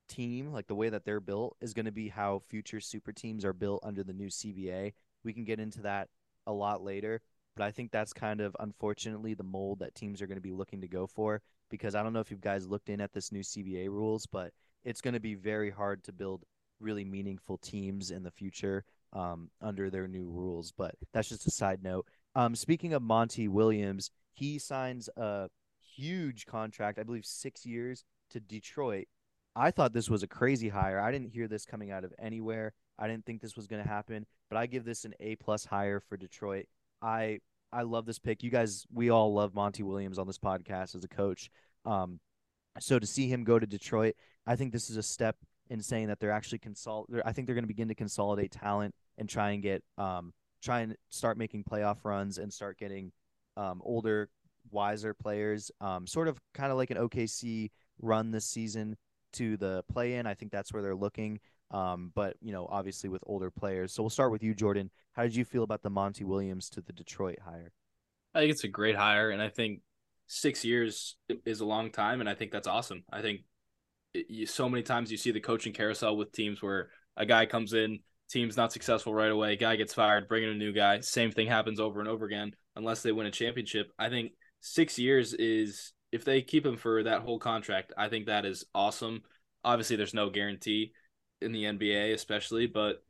team, like the way that they're built, is going to be how future super teams are built under the new CBA. We can get into that a lot later, but I think that's kind of unfortunately the mold that teams are going to be looking to go for because I don't know if you guys looked in at this new CBA rules, but it's going to be very hard to build really meaningful teams in the future um, under their new rules. But that's just a side note. Um, speaking of Monty Williams, he signs a huge contract, I believe six years, to Detroit. I thought this was a crazy hire. I didn't hear this coming out of anywhere. I didn't think this was going to happen, but I give this an A plus hire for Detroit. I I love this pick. You guys, we all love Monty Williams on this podcast as a coach. Um, so to see him go to Detroit, I think this is a step in saying that they're actually consol. I think they're going to begin to consolidate talent and try and get um try and start making playoff runs and start getting um older, wiser players. Um, sort of kind of like an OKC run this season to the play in. I think that's where they're looking. Um, but you know, obviously with older players. So we'll start with you, Jordan. How did you feel about the Monty Williams to the Detroit hire? I think it's a great hire, and I think six years is a long time, and I think that's awesome. I think you, so many times you see the coaching carousel with teams where a guy comes in, team's not successful right away, guy gets fired, bring in a new guy. Same thing happens over and over again unless they win a championship. I think six years is if they keep him for that whole contract, I think that is awesome. Obviously, there's no guarantee in the NBA, especially, but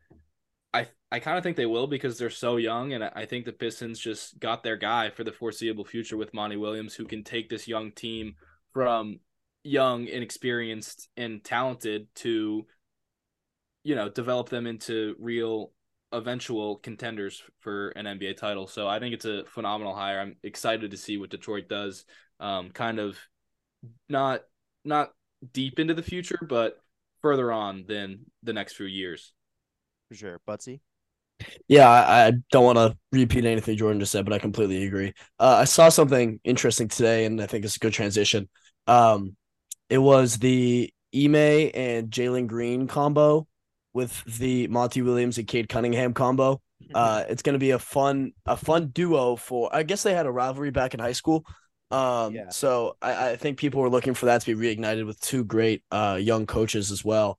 I I kind of think they will because they're so young, and I think the Pistons just got their guy for the foreseeable future with Monty Williams, who can take this young team from young, inexperienced, and talented to, you know, develop them into real eventual contenders for an NBA title. So I think it's a phenomenal hire. I'm excited to see what Detroit does. Um, kind of not not deep into the future, but further on than the next few years. For sure, Buttsie. Yeah, I, I don't want to repeat anything Jordan just said, but I completely agree. Uh, I saw something interesting today, and I think it's a good transition. Um, it was the Ime and Jalen Green combo with the Monty Williams and Cade Cunningham combo. Uh, it's going to be a fun a fun duo for. I guess they had a rivalry back in high school. Um, Yeah. so I, I think people were looking for that to be reignited with two great uh young coaches as well.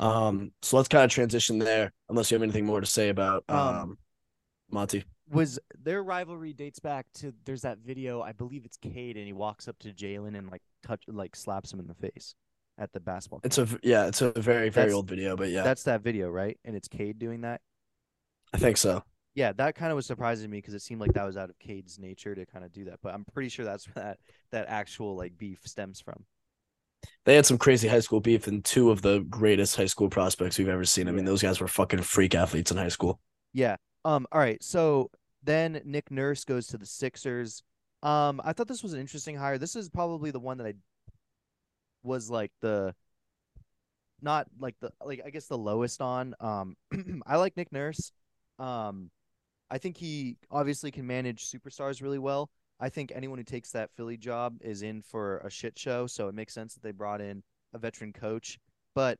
Um, so let's kind of transition there, unless you have anything more to say about um, Um, Monty. Was their rivalry dates back to there's that video, I believe it's Cade, and he walks up to Jalen and like touch like slaps him in the face at the basketball. It's a yeah, it's a very very That's- old video, but yeah, That's that video, right? And it's Cade doing that. I think so. Yeah, that kind of was surprising to me because it seemed like that was out of Cade's nature to kind of do that. But I'm pretty sure that's where that that actual like beef stems from. They had some crazy high school beef and two of the greatest high school prospects we've ever seen. I mean, those guys were fucking freak athletes in high school. Yeah. Um. All right. So then Nick Nurse goes to the Sixers. Um. I thought this was an interesting hire. This is probably the one that I was like the not like the like I guess the lowest on. Um. I like Nick Nurse. Um. I think he obviously can manage superstars really well. I think anyone who takes that Philly job is in for a shit show. So it makes sense that they brought in a veteran coach. But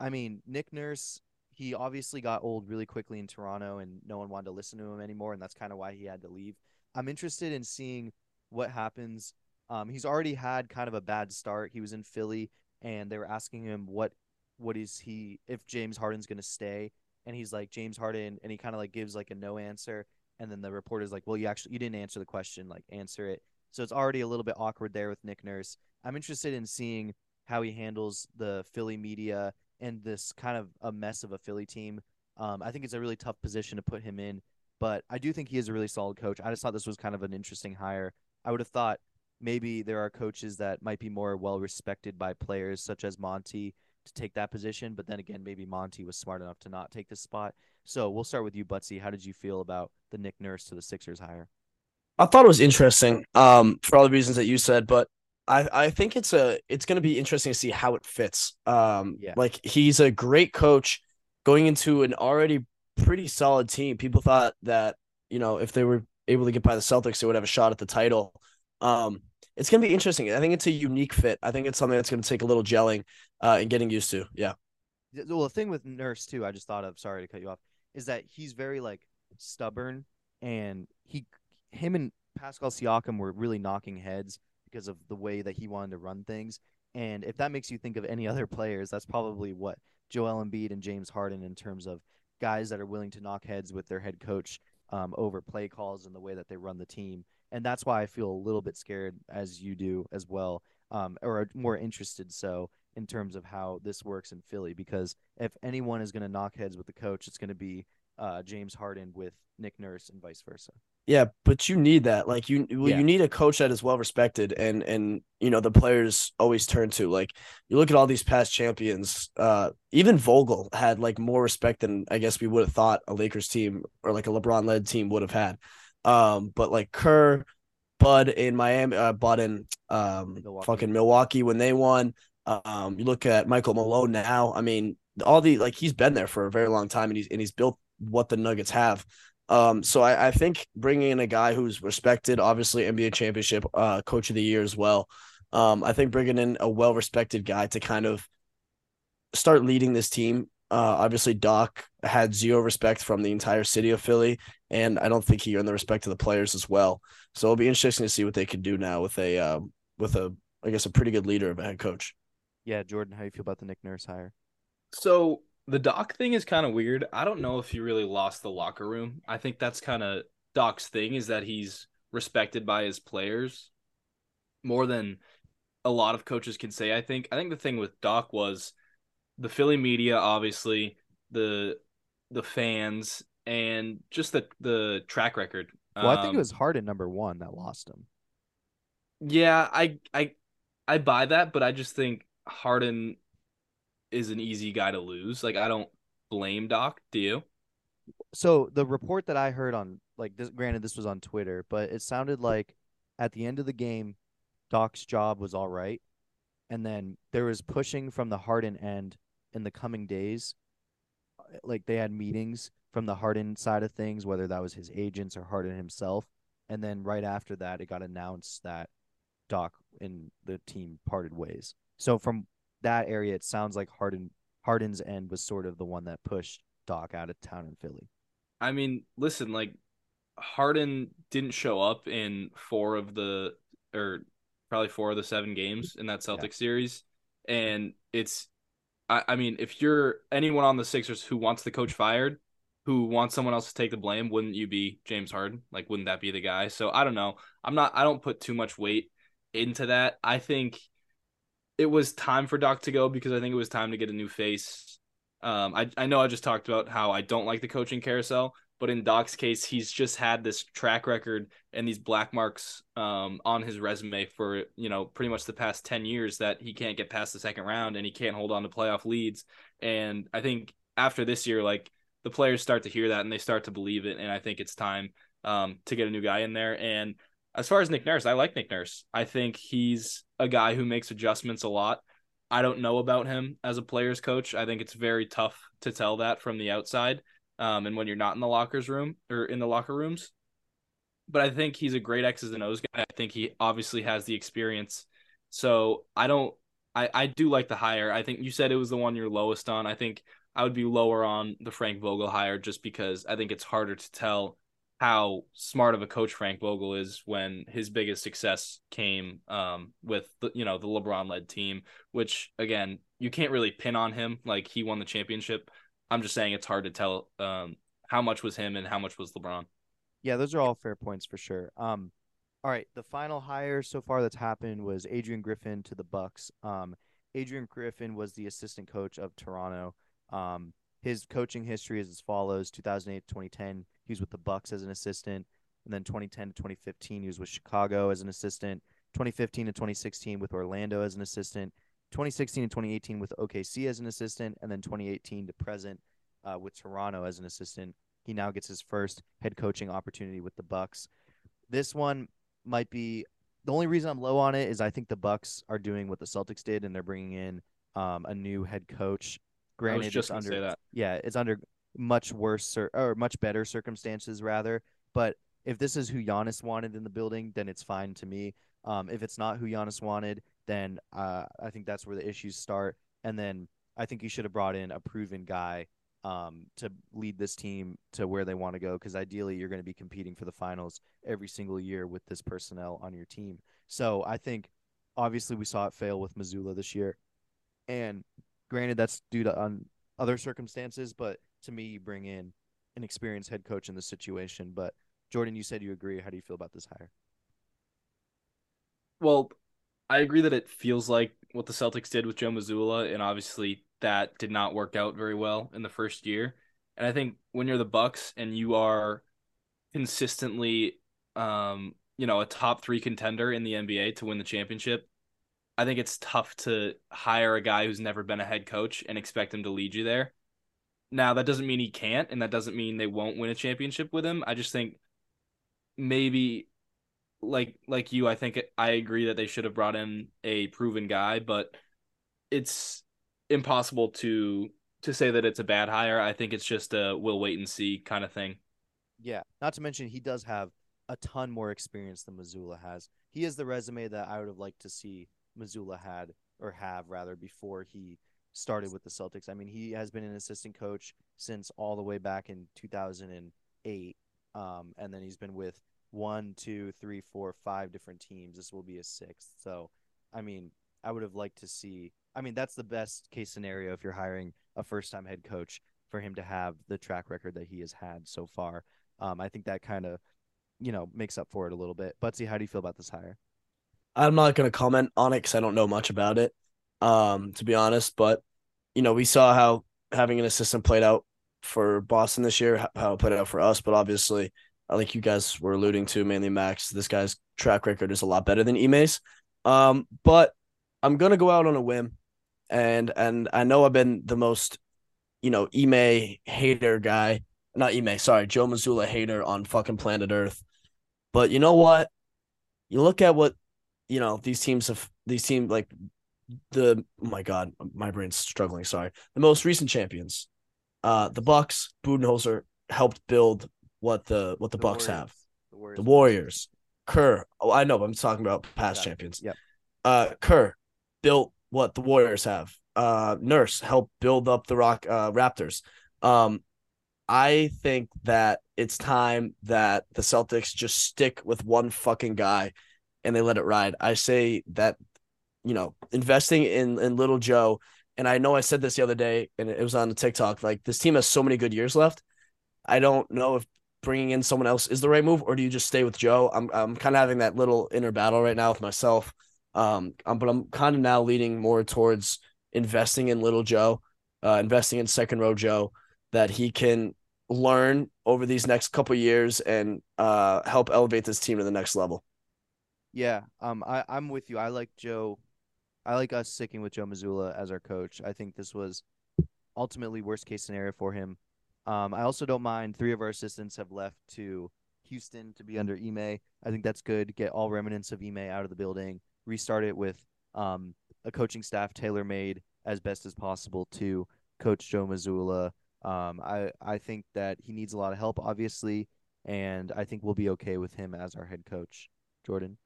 I mean, Nick Nurse, he obviously got old really quickly in Toronto and no one wanted to listen to him anymore. And that's kind of why he had to leave. I'm interested in seeing what happens. Um, he's already had kind of a bad start. He was in Philly, and they were asking him what what is he if James Harden's going to stay, and he's like James Harden, and he kind of like gives like a no answer, and then the reporter's like, well, you actually you didn't answer the question, like answer it. So it's already a little bit awkward there with Nick Nurse. I'm interested in seeing how he handles the Philly media and this kind of a mess of a Philly team. Um, I think it's a really tough position to put him in, but I do think he is a really solid coach. I just thought this was kind of an interesting hire. I would have thought maybe there are coaches that might be more well respected by players, such as Monty, to take that position. But then again, maybe Monty was smart enough to not take this spot. So we'll start with you, Buttsie. How did you feel about the Nick Nurse to the Sixers hire? I thought it was interesting, um, for all the reasons that you said, but I, I think it's a it's going to be interesting to see how it fits. Um, Yeah. like he's a great coach going into an already pretty solid team. People thought that you know if they were able to get by the Celtics, they would have a shot at the title. Um, it's going to be interesting. I think it's a unique fit. I think it's something that's going to take a little gelling uh, and getting used to. Yeah. Well, the thing with Nurse too, I just thought of. Sorry to cut you off. Is that he's very like stubborn, and he, him and Pascal Siakam were really knocking heads because of the way that he wanted to run things. And if that makes you think of any other players, that's probably what Joel Embiid and James Harden in terms of guys that are willing to knock heads with their head coach um, over play calls and the way that they run the team. And that's why I feel a little bit scared, as you do as well, um, or more interested so in terms of how this works in Philly. Because if anyone is going to knock heads with the coach, it's going to be uh, James Harden with Nick Nurse and vice versa. Yeah, but you need that. Like you, well, Yeah. you need a coach that is well respected, and and you know the players always turn to. Like you look at all these past champions. Uh, even Vogel had like more respect than I guess we would have thought a Lakers team or like a LeBron led team would have had. Um, but like Kerr, Bud in Miami, uh, Bud in um, Milwaukee. fucking Milwaukee when they won. Um, you look at Michael Malone now. I mean, all the like he's been there for a very long time, and he's and he's built what the Nuggets have. Um, so I, I think bringing in a guy who's respected, obviously NBA championship, uh, coach of the year as well. Um, I think bringing in a well-respected guy to kind of start leading this team. Uh, obviously Doc had zero respect from the entire city of Philly, and I don't think he earned the respect of the players as well. So it'll be interesting to see what they can do now with a, um, with a, I guess, a pretty good leader of a head coach. Yeah, Jordan, how you feel about the Nick Nurse hire? So the Doc thing is kind of weird. I don't know if he really lost the locker room. I think that's kind of Doc's thing is that he's respected by his players more than a lot of coaches can say. I think I think the thing with Doc was the Philly media, obviously, the the fans, and just the the track record. Well, I think Um, it was Harden number one that lost him. Yeah, I I I buy that, but I just think Harden is an easy guy to lose. Like I don't blame Doc, do you? So the report that I heard on like this granted this was on Twitter, but it sounded like at the end of the game, Doc's job was all right. And then there was pushing from the Harden end in the coming days. Like they had meetings from the Harden side of things, whether that was his agents or Harden himself. And then right after that, it got announced that Doc and the team parted ways. So from that area, it sounds like Harden Harden's end was sort of the one that pushed Doc out of town in Philly. I mean, listen, like Harden didn't show up in four of the or probably four of the seven games in that Celtics series. And it's I, I mean, if you're anyone on the Sixers who wants the coach fired, who wants someone else to take the blame, wouldn't you be James Harden? Like wouldn't that be the guy? So I don't know. I'm not I don't put too much weight into that. I think it was time for Doc to go because I think it was time to get a new face. Um, I I know I just talked about how I don't like the coaching carousel, but in Doc's case, he's just had this track record and these black marks um on his resume for you know pretty much the past ten years that he can't get past the second round and he can't hold on to playoff leads. And I think after this year, like the players start to hear that and they start to believe it, and I think it's time um to get a new guy in there. And as far as Nick Nurse, I like Nick Nurse. I think he's a guy who makes adjustments a lot. I don't know about him as a player's coach. I think it's very tough to tell that from the outside. Um, and when you're not in the lockers room or in the locker rooms. But I think he's a great X's and O's guy. I think he obviously has the experience. So I don't I, I do like the hire. I think you said it was the one you're lowest on. I think I would be lower on the Frank Vogel hire just because I think it's harder to tell how smart of a coach Frank Vogel is when his biggest success came um, with the you know the LeBron led team, which again you can't really pin on him like he won the championship. I'm just saying it's hard to tell um, how much was him and how much was LeBron. Yeah, those are all fair points for sure. Um, all right, the final hire so far that's happened was Adrian Griffin to the Bucks. Um, Adrian Griffin was the assistant coach of Toronto. Um, his coaching history is as follows: 2008 to 2010, he was with the Bucks as an assistant, and then 2010 to 2015, he was with Chicago as an assistant. 2015 to 2016 with Orlando as an assistant. 2016 and 2018 with OKC as an assistant, and then 2018 to present uh, with Toronto as an assistant. He now gets his first head coaching opportunity with the Bucks. This one might be the only reason I'm low on it is I think the Bucks are doing what the Celtics did, and they're bringing in um, a new head coach. Granted, I was just under say that. yeah, it's under much worse or much better circumstances rather. But if this is who Giannis wanted in the building, then it's fine to me. Um, if it's not who Giannis wanted, then uh, I think that's where the issues start. And then I think you should have brought in a proven guy um, to lead this team to where they want to go. Because ideally, you're going to be competing for the finals every single year with this personnel on your team. So I think obviously we saw it fail with Mazzulla this year, and granted that's due to other circumstances. But to me, you bring in an experienced head coach in this situation. But Jordan, you said you agree. How do you feel about this hire? Well, I agree that it feels like what the Celtics did with Joe Mazzulla, and obviously that did not work out very well in the first year. And I think when you're the Bucks and you are consistently, um, you know, a top three contender in the NBA to win the championship, I think it's tough to hire a guy who's never been a head coach and expect him to lead you there. Now that doesn't mean he can't, and that doesn't mean they won't win a championship with him. I just think maybe like like you, I think I agree that they should have brought in a proven guy, but it's impossible to to say that it's a bad hire. I think it's just a we'll wait and see kind of thing. Yeah. Not to mention he does have a ton more experience than Mazzulla has. He has the resume that I would have liked to see Mazzulla had or have rather before he started with the Celtics. I mean, he has been an assistant coach since all the way back in 2008, um, and then he's been with one, two, three, four, five different teams. This will be a sixth. So, I mean, I would have liked to see. I mean, that's the best case scenario if you're hiring a first-time head coach for him to have the track record that he has had so far. Um, I think that kind of, you know, makes up for it a little bit. Buttsie, how do you feel about this hire? I'm not going to comment on it because I don't know much about it, um, to be honest. But you know, we saw how having an assistant played out for Boston this year, how it played out for us. But obviously, I think you guys were alluding to mainly Max. This guy's track record is a lot better than Ime's. Um, but I'm gonna go out on a whim, and and I know I've been the most, you know, Ime hater guy. Not Ime, sorry, Joe Mazzulla hater on fucking planet Earth. But you know what? You look at what you know these teams have. These teams like the oh my god, my brain's struggling. Sorry, the most recent champions, uh, the Bucks. Budenholzer helped build what the what the, Bucks Warriors. have. The Warriors. The Warriors, Kerr. Oh, I know. But I'm talking about past it. champions. Yep. Uh, Kerr built what the Warriors have. Uh, Nurse helped build up the Rock uh, Raptors. Um, I think that it's time that the Celtics just stick with one fucking guy and they let it ride. I say that, you know, investing in in Little Joe, and I know I said this the other day, and it was on the TikTok. Like this team has so many good years left. I don't know if bringing in someone else is the right move, or do you just stay with Joe? I'm I'm kind of having that little inner battle right now with myself. Um, um but I'm kind of now leaning more towards investing in Little Joe, uh, investing in second row Joe, that he can learn over these next couple years and uh help elevate this team to the next level. Yeah, um, I I'm with you. I like Joe. I like us sticking with Joe Mazzulla as our coach. I think this was ultimately worst case scenario for him. Um, I also don't mind. Three of our assistants have left to Houston to be under Ime. I think that's good. Get all remnants of Ime out of the building. Restart it with um, a coaching staff tailor made as best as possible to coach Joe Mazzulla. Um, I I think that he needs a lot of help, obviously, and I think we'll be okay with him as our head coach. Jordan.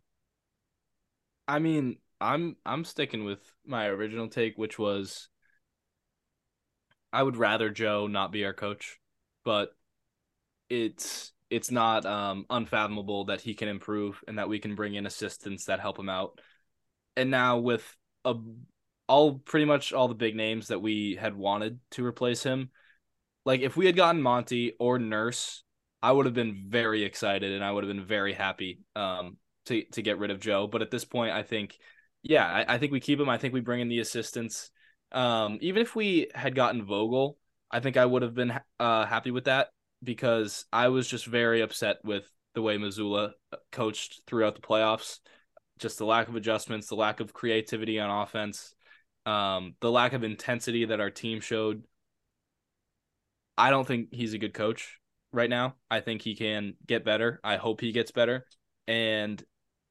I mean, I'm I'm sticking with my original take, which was I would rather Joe not be our coach, but it's it's not um, unfathomable that he can improve and that we can bring in assistants that help him out. And now with a all pretty much all the big names that we had wanted to replace him, like if we had gotten Monty or Nurse, I would have been very excited and I would have been very happy um, to to get rid of Joe. But at this point, I think, yeah, I, I think we keep him. I think we bring in the assistants. Um, even if we had gotten Vogel, I think I would have been uh, happy with that because I was just very upset with the way Mazzulla uh, coached throughout the playoffs. Just the lack of adjustments, the lack of creativity on offense, um, the lack of intensity that our team showed. I don't think he's a good coach right now. I think he can get better. I hope he gets better. And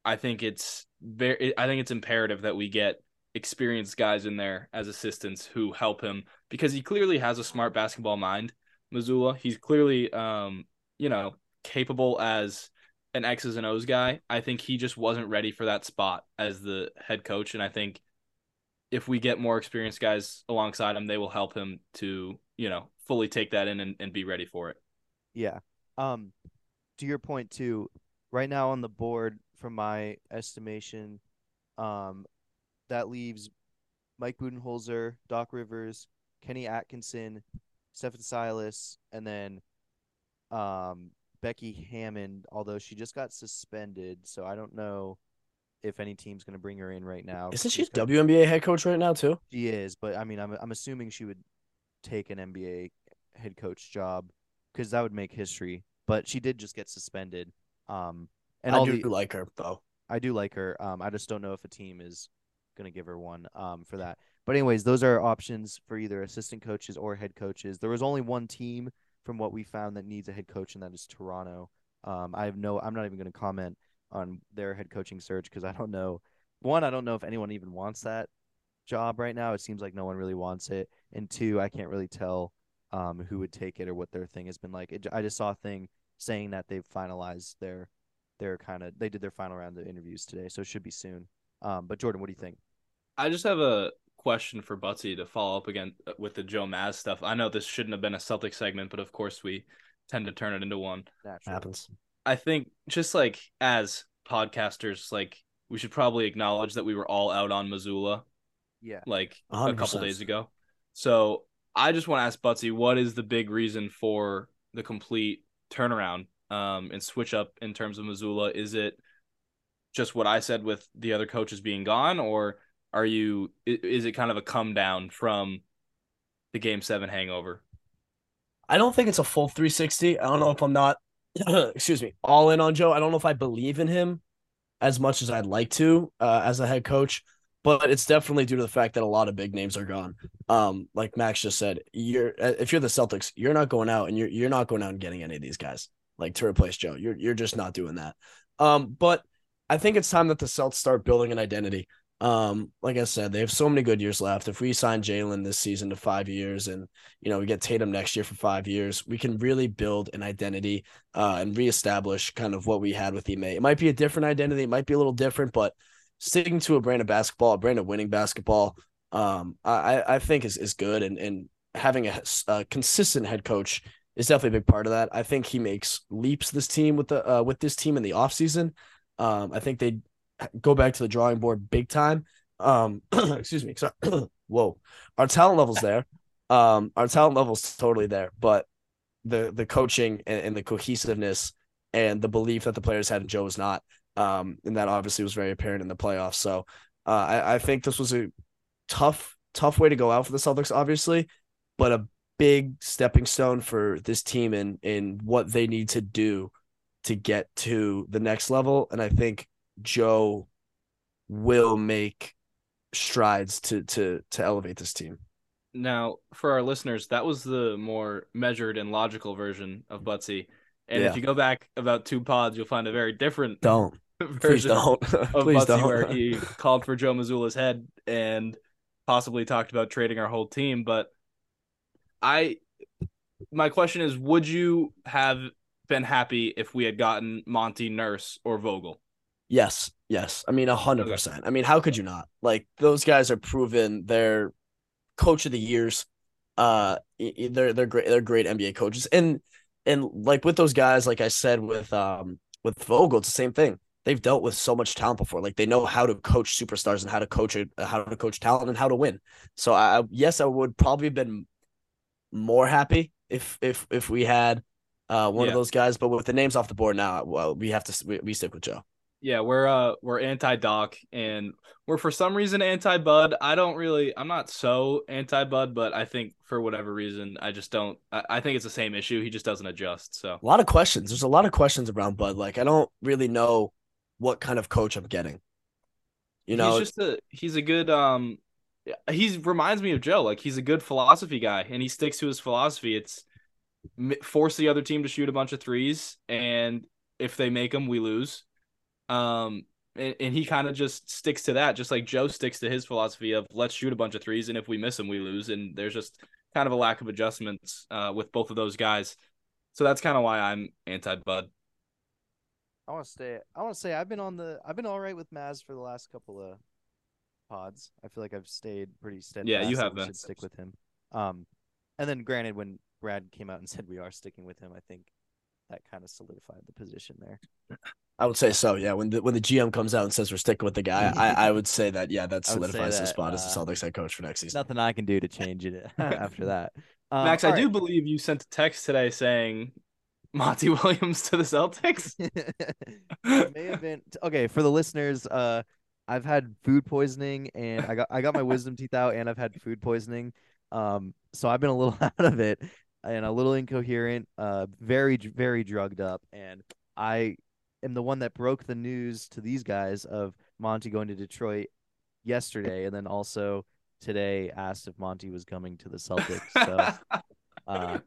I think it's very I think it's imperative that we get experienced guys in there as assistants who help him because he clearly has a smart basketball mind. Mazzulla, he's clearly um, you know, capable as an X's and O's guy. I think he just wasn't ready for that spot as the head coach and I think if we get more experienced guys alongside him, they will help him to, you know, fully take that in and, and be ready for it. Yeah. Um, to your point too, right now on the board, from my estimation, um, that leaves Mike Budenholzer, Doc Rivers, Kenny Atkinson, Stephen Silas, and then um, Becky Hammon, Although she just got suspended, so I don't know if any team's going to bring her in right now. Isn't she WNBA head coach right now too? She is, but I mean, I'm I'm assuming she would take an NBA head coach job because that would make history. But she did just get suspended. Um, and I do the, like her though. I do like her. Um, I just don't know if a team is gonna give her one. Um, for that. But anyways, those are options for either assistant coaches or head coaches. There was only one team from what we found that needs a head coach, and that is Toronto. Um, I have no. I'm not even gonna comment on their head coaching search because I don't know. One, I don't know if anyone even wants that job right now. It seems like no one really wants it. And two, I can't really tell um, who would take it or what their thing has been like. It, I just saw a thing saying that they've finalized their their kind of they did their final round of interviews today, so it should be soon. Um, but Jordan, what do you think? I just have a question for Buttsie to follow up again uh, with the Joe Maz stuff. I know this shouldn't have been a Celtic segment, but of course we tend to turn it into one. That Happens. I think just like as podcasters, like we should probably acknowledge that we were all out on Mazzulla. Yeah. like a 100%. couple days ago. So I just want to ask Buttsie, what is the big reason for the complete turnaround um, and switch up in terms of Mazzulla? Is it just what I said with the other coaches being gone, or are you? Is it kind of a come down from the Game Seven hangover? I don't think it's a full 360. I don't know if I'm not, excuse me, all in on Joe. I don't know if I believe in him as much as I'd like to uh, as a head coach, but it's definitely due to the fact that a lot of big names are gone. Um, like Max just said, you're uh, if you're the Celtics, you're not going out and you're you're not going out and getting any of these guys like to replace Joe. You're you're just not doing that. Um, but I think it's time that the Celtics start building an identity. Um, like I said, they have so many good years left. If we sign Jalen this season to five years, and you know we get Tatum next year for five years, we can really build an identity uh, and reestablish kind of what we had with Ime. It might be a different identity, it might be a little different, but sticking to a brand of basketball, a brand of winning basketball, um, I I think is is good, and and having a, a consistent head coach is definitely a big part of that. I think he makes leaps this team with the uh, with this team in the offseason. Um, I think they go back to the drawing board big time. Um, excuse me. Sorry. Whoa, our talent level's there. Um, our talent level's totally there, but the the coaching and, and the cohesiveness and the belief that the players had in Joe was not. Um, and that obviously was very apparent in the playoffs. So uh, I, I think this was a tough, tough way to go out for the Celtics, obviously, but a big stepping stone for this team in in what they need to do to get to the next level. And I think Joe will make strides to to to elevate this team. Now, for our listeners, that was the more measured and logical version of Buttsie. And Yeah. if you go back about two pods, you'll find a very different Don't please version don't of please Buttsie don't. where he called for Joe Mazzulla's head and possibly talked about trading our whole team. But I, my question is, would you have been happy if we had gotten Monty Nurse or Vogel? Yes, yes. I mean, a hundred percent. I mean, how could you not? Like those guys are proven. They're coach of the years. Uh, they're they're great. They're great NBA coaches, and and like with those guys, like I said with um with Vogel, it's the same thing. They've dealt with so much talent before. Like they know how to coach superstars and how to coach it, how to coach talent and how to win. So I yes, I would probably have been more happy if if if we had uh one Yeah. of those guys. But with the names off the board now, well, we have to we, we stick with Joe. Yeah, we're uh we're anti Doc and we're for some reason anti Bud. I don't really I'm not so anti Bud, but I think for whatever reason I just don't I, I think it's the same issue. He just doesn't adjust. So A lot of questions. There's a lot of questions around Bud. Like I don't really know what kind of coach I'm getting. You know, he's just a he's a good um he's reminds me of Joe. Like he's a good philosophy guy and he sticks to his philosophy. It's force the other team to shoot a bunch of threes and if they make them we lose. Um and, and he kind of just sticks to that just like Joe sticks to his philosophy of let's shoot a bunch of threes and if we miss them we lose and there's just kind of a lack of adjustments uh with both of those guys. So that's kind of why I'm anti Bud. I want to stay. I want to say I've been on the. I've been all right with Maz for the last couple of pods. I feel like I've stayed pretty steady. Yeah, you have we should stick with him. Um, and then granted, when Brad came out and said we are sticking with him, I think that kind of solidified the position there. I would say so. Yeah, when the when the GM comes out and says we're sticking with the guy, I I would say that yeah, that I would say solidifies his that, spot as the uh, Celtics head coach for next season. Nothing I can do to change it after that. Um, Max, all I do believe you sent a text today saying Monty Williams to the Celtics. May have been okay for the listeners. Uh, I've had food poisoning, and I got I got my wisdom teeth out, and I've had food poisoning. Um, so I've been a little out of it and a little incoherent. Uh, very very drugged up, and I am the one that broke the news to these guys of Monty going to Detroit yesterday, and then also today asked if Monty was coming to the Celtics. So uh,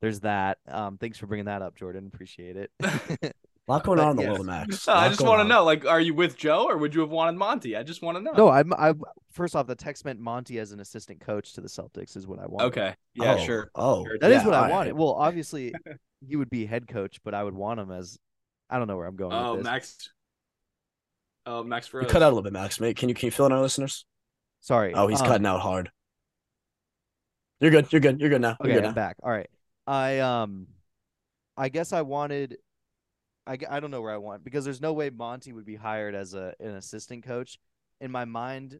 there's that. Um, thanks for bringing that up, Jordan. Appreciate it. A lot going But on in the yes. world of Max. No, A I just want to know, like, are you with Joe or would you have wanted Monty? I just want to know. No, I'm. I first off, the text meant Monty as an assistant coach to the Celtics is what I wanted. Okay. Yeah, Oh, sure. Oh, Sure. that is yeah, what all I wanted. Well, obviously, he would be head coach, but I would want him as. I don't know where I'm going Oh, with this. Max. Oh, Max You cut out a little bit, Max. Mate, can you can you fill in our listeners? Sorry. Oh, he's um, cutting out hard. You're good. You're good. You're good now. You're Okay, good I'm now. back. All right. I um, I guess I wanted. I, g- I don't know where I want because there's no way Monty would be hired as a an assistant coach. In my mind,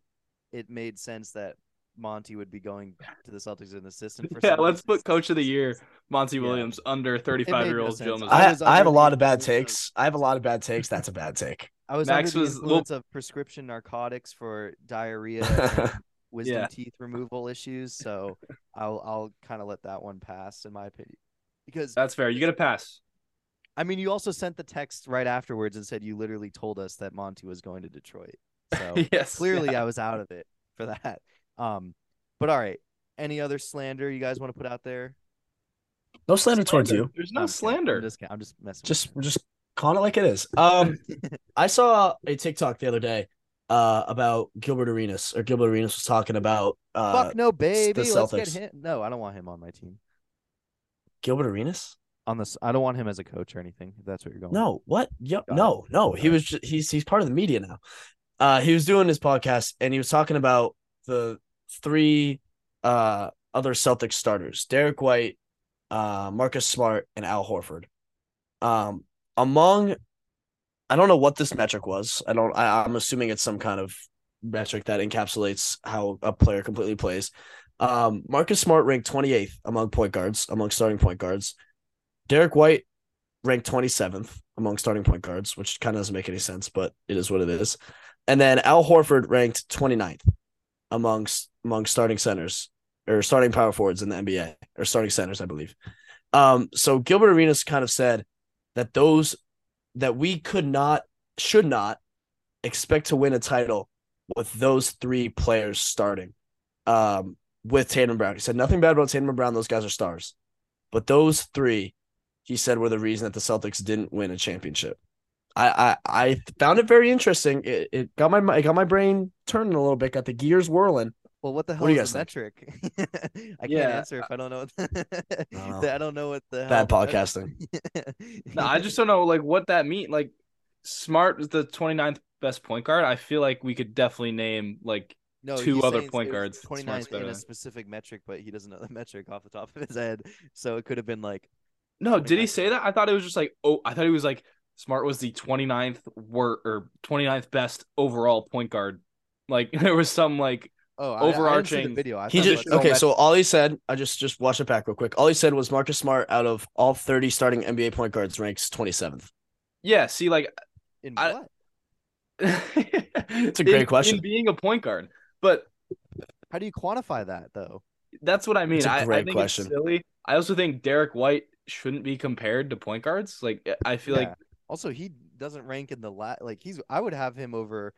it made sense that Monty would be going to the Celtics as an assistant for. Yeah, some let's put coach of the year, Monty Yeah. Williams, under 35 year no old Joe I I, I have a lot of bad influence of- takes. I have a lot of bad takes. That's a bad take. I was Max under the was- well- influence of prescription narcotics for diarrhea and wisdom Yeah. teeth removal issues, so I'll I'll kind of let that one pass in my opinion. Because That's fair. You get a pass. I mean, you also sent the text right afterwards and said you literally told us that Monty was going to Detroit. So yes. clearly yeah. I was out of it for that. Um, but all right. Any other slander you guys want to put out there? No slander towards you. There's No, no I'm slander. I'm just, kidding. I'm just messing. Just just calling it like it is. Um, I saw a TikTok the other day uh about Gilbert Arenas or Gilbert Arenas was talking about uh Fuck no, baby. Let's get Celtics. him. No, I don't want him on my team. Gilbert Arenas. On this, I don't want him as a coach or anything. If that's what you're going. No, what? Got no, no. He was just, he's he's part of the media now. Uh, he was doing his podcast and he was talking about the three uh other Celtics starters: Derrick White, uh, Marcus Smart, and Al Horford. Um, among, I don't know what this metric was. I don't. I, I'm assuming it's some kind of metric that encapsulates how a player completely plays. Um, Marcus Smart ranked 28th among point guards, among starting point guards. Derrick White ranked 27th among starting point guards, which kind of doesn't make any sense, but it is what it is. And then Al Horford ranked 29th amongst among starting centers or starting power forwards in the NBA or starting centers, I believe. Um, so Gilbert Arenas kind of said that those that we could not, should not expect to win a title with those three players starting. Um, with Tatum Brown. He said nothing bad about Tatum Brown. Those guys are stars. But those three, he said, were the reason that the Celtics didn't win a championship. I I, I found it very interesting. It, it got my it got my brain turning a little bit, got the gears whirling. Well, what the hell What do you guys a metric? I Yeah, can't answer if I don't know. What know. Oh. I don't know what the Bad hell- podcasting. No, I just don't know like what that mean. Like Smart is the 29th best point guard. I feel like we could definitely name like no, two other point guards that 29th in a specific metric, but he doesn't know the metric off the top of his head. So it could have been like No, did he say that? I thought it was just like oh, I thought he was like Smart was the 29th wor- or 29th best overall point guard. Like there was some like Oh, I- I, Overarching- the video. I He just it was- okay. So all he said, I just just watch it back real quick. All he said was Marcus Smart out of all 30 starting NBA point guards ranks 27th. yeah, see like in I- what? it's a great question. being a point guard, but How do you quantify that though? that's what I mean. It's a I, I great think question. it's silly. I also think Derrick White shouldn't be compared to point guards. Like I feel like Also, he doesn't rank in the la like he's. I would have him over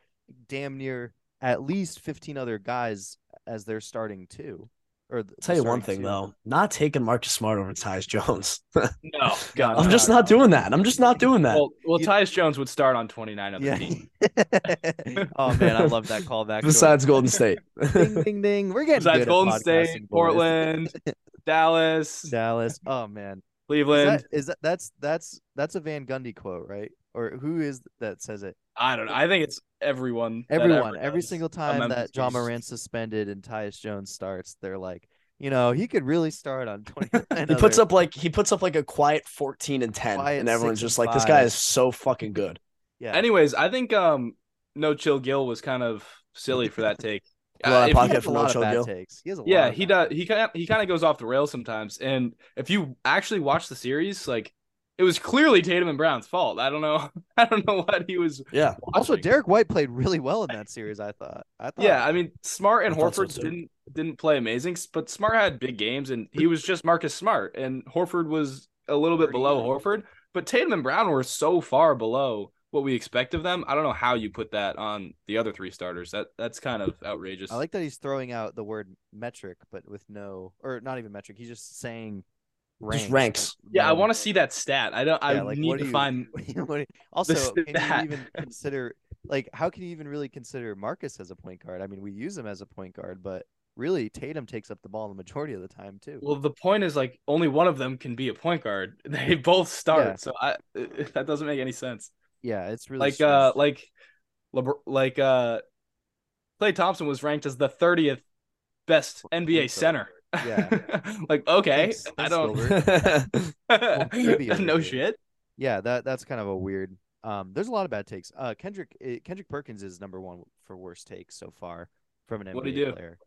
damn near at least fifteen other guys as their starting two. Or the- tell you one thing two. though, not taking Marcus Smart over Tyus Jones. no, God, I'm no. just not doing that. I'm just not doing that. Well, well, You- Tyus Jones would start on 29 of the Yeah. team. oh man, I love that callback. to it. Besides Golden State. ding ding ding, we're getting Besides good Golden podcasting, State. Portland, Dallas, Dallas. Oh man, is Cleveland. that, is that that's that's that's a Van Gundy quote, right? Or who is that says it? I don't know. I think it's everyone. Everyone, every does single time that John Grizzlies. Morant's suspended and Tyus Jones starts, they're like, you know, he could really start on twenty. he puts up like he puts up like a quiet 14 and 10 Quiet and everyone's six just like this guy is so fucking good. yeah. Anyways, I think um No Chill Gil was kind of silly for that take. A lot of Uh, if pocket he has for a no lot of bad Gill. takes. He has a lot yeah, of he bad does. He kind of he kind of goes off the rails sometimes. And if you actually watch the series, like it was clearly Tatum and Brown's fault. I don't know. I don't know what he was. Yeah. Also. Derrick White played really well in that series. I thought. I thought. Yeah, I mean, Smart and I thought so Horford didn't didn't play amazing, but Smart had big games, and he was just Marcus Smart, and Horford was a little bit below. Horford. But Tatum and Brown were so far below what we expect of them. I don't know how you put that on the other three starters. That that's kind of outrageous. I like that he's throwing out the word metric, but with no, or not even metric. He's just saying ranks. Just ranks. with yeah, I want to see that stat. I don't. I like, need to you- find. you- you- also, can stat. you even consider like how can you even really consider Marcus as a point guard? I mean, we use him as a point guard, but really Tatum takes up the ball the majority of the time too. Well, the point is like only one of them can be a point guard. They both start, Yeah. so I that doesn't make any sense. Yeah, it's really like uh like LeBr- like uh Klay Thompson was ranked as the 30th best NBA so. center. Yeah. like okay, Thanks- I don't Gilbert. maybe no shit. Yeah, that that's kind of a weird. Um, there's a lot of bad takes. Uh, Kendrick eh, Kendrick Perkins is number one for worst takes so far from an NBA What'd he do? player.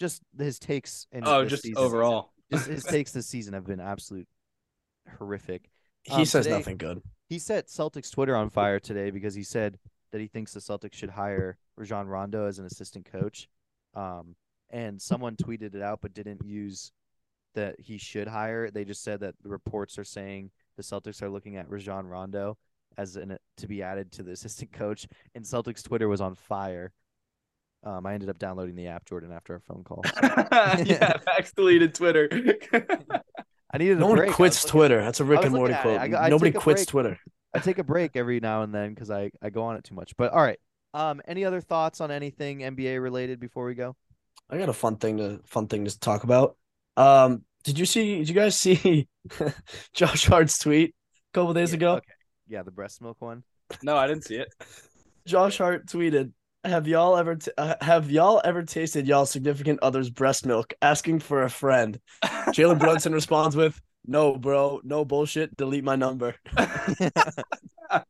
Just his takes in Oh, just season- overall. just his takes this season have been absolute horrific. he Um, says today- nothing good. He set Celtics Twitter on fire today because he said that he thinks the Celtics should hire Rajon Rondo as an assistant coach. Um, and someone tweeted it out but didn't use that he should hire. They just said that the reports are saying the Celtics are looking at Rajon Rondo as an to be added to the assistant coach. And Celtics Twitter was on fire. Um, I ended up downloading the app, Jordan, after our phone call. yeah, Max deleted Twitter. I needed No a one break. I quits was looking- Twitter. That's a Rick and Morty looking at it. quote. I I Nobody quits break. Twitter. I take a break every now and then because I, I go on it too much. But all right. Um, any other thoughts on anything NBA related before we go? I got a fun thing to fun thing to talk about. Um, did you see? Did you guys see Josh Hart's tweet a couple days Yeah, ago? Okay. Yeah, the breast milk one. no, I didn't see it. Josh Hart tweeted, "Have y'all ever t- uh, have y'all ever tasted y'all significant other's breast milk? Asking for a friend." Jalen Brunson responds with, "No, bro, no bullshit. Delete my number."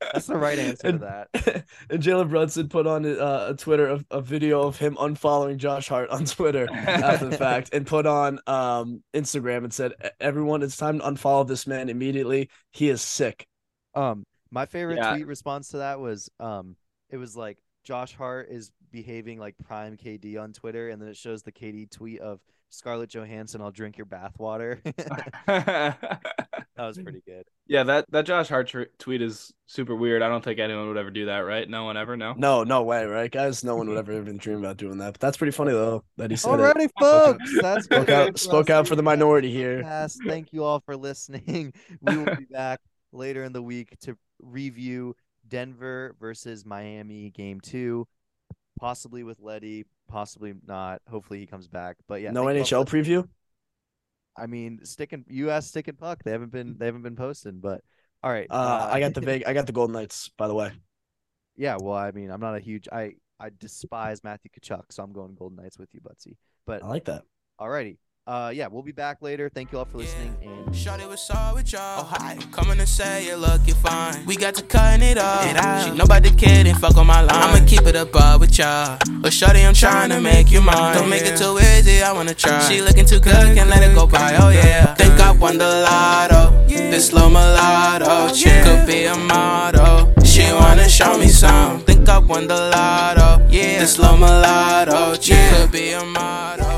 That's the right answer to that. and Jalen Brunson put on uh, a Twitter a, a video of him unfollowing Josh Hart on Twitter after the fact, and put on um Instagram and said, "E- "Everyone, it's time to unfollow this man immediately. He is sick." Um, my favorite Yeah. tweet response to that was um, it was like Josh Hart is behaving like prime KD on Twitter, and then it shows the KD tweet of Scarlett Johansson, "I'll drink your bathwater." that was pretty good. yeah, that that Josh Hart tr- tweet is super weird. I don't think anyone would ever do that, right? No one ever. No. No, no way, right, guys? No one would ever even dream about doing that. But that's pretty funny though that he said it. Alrighty, folks. That's Spoke gonna out, spoke out for the minority here. podcast. Thank you all for listening. We will be back later in the week to review Denver versus Miami game two, possibly with Leddy, possibly not. Hopefully he comes back. But yeah, no thank you all for NHL preview. I mean, stick and U.S. stick and puck. They haven't been they haven't been posting, but all right. Uh, I got the big. I got the Golden Knights. By the way, yeah. Well, I mean, I'm not a huge. I I despise Matthew Tkachuk, so I'm going Golden Knights with you, Buttsie. But I like that. Alrighty. Uh, yeah, we'll be back later. Thank you all for listening. And Shorty was all with y'all. Oh, hi. Coming to say you look, you fine. We got to cutting it up. It out. She know about the kid and fuck on my line. I'ma keep it above with y'all. But Shorty, I'm trying to make you mine. Don't make it too easy, I wanna try. She looking too good, can't let it go by. Oh, yeah. Think I won the lotto. This slow mulatto. She could be a model. She wanna show me some. Think I won the lotto. Yeah. This slow mulatto. She could be a model.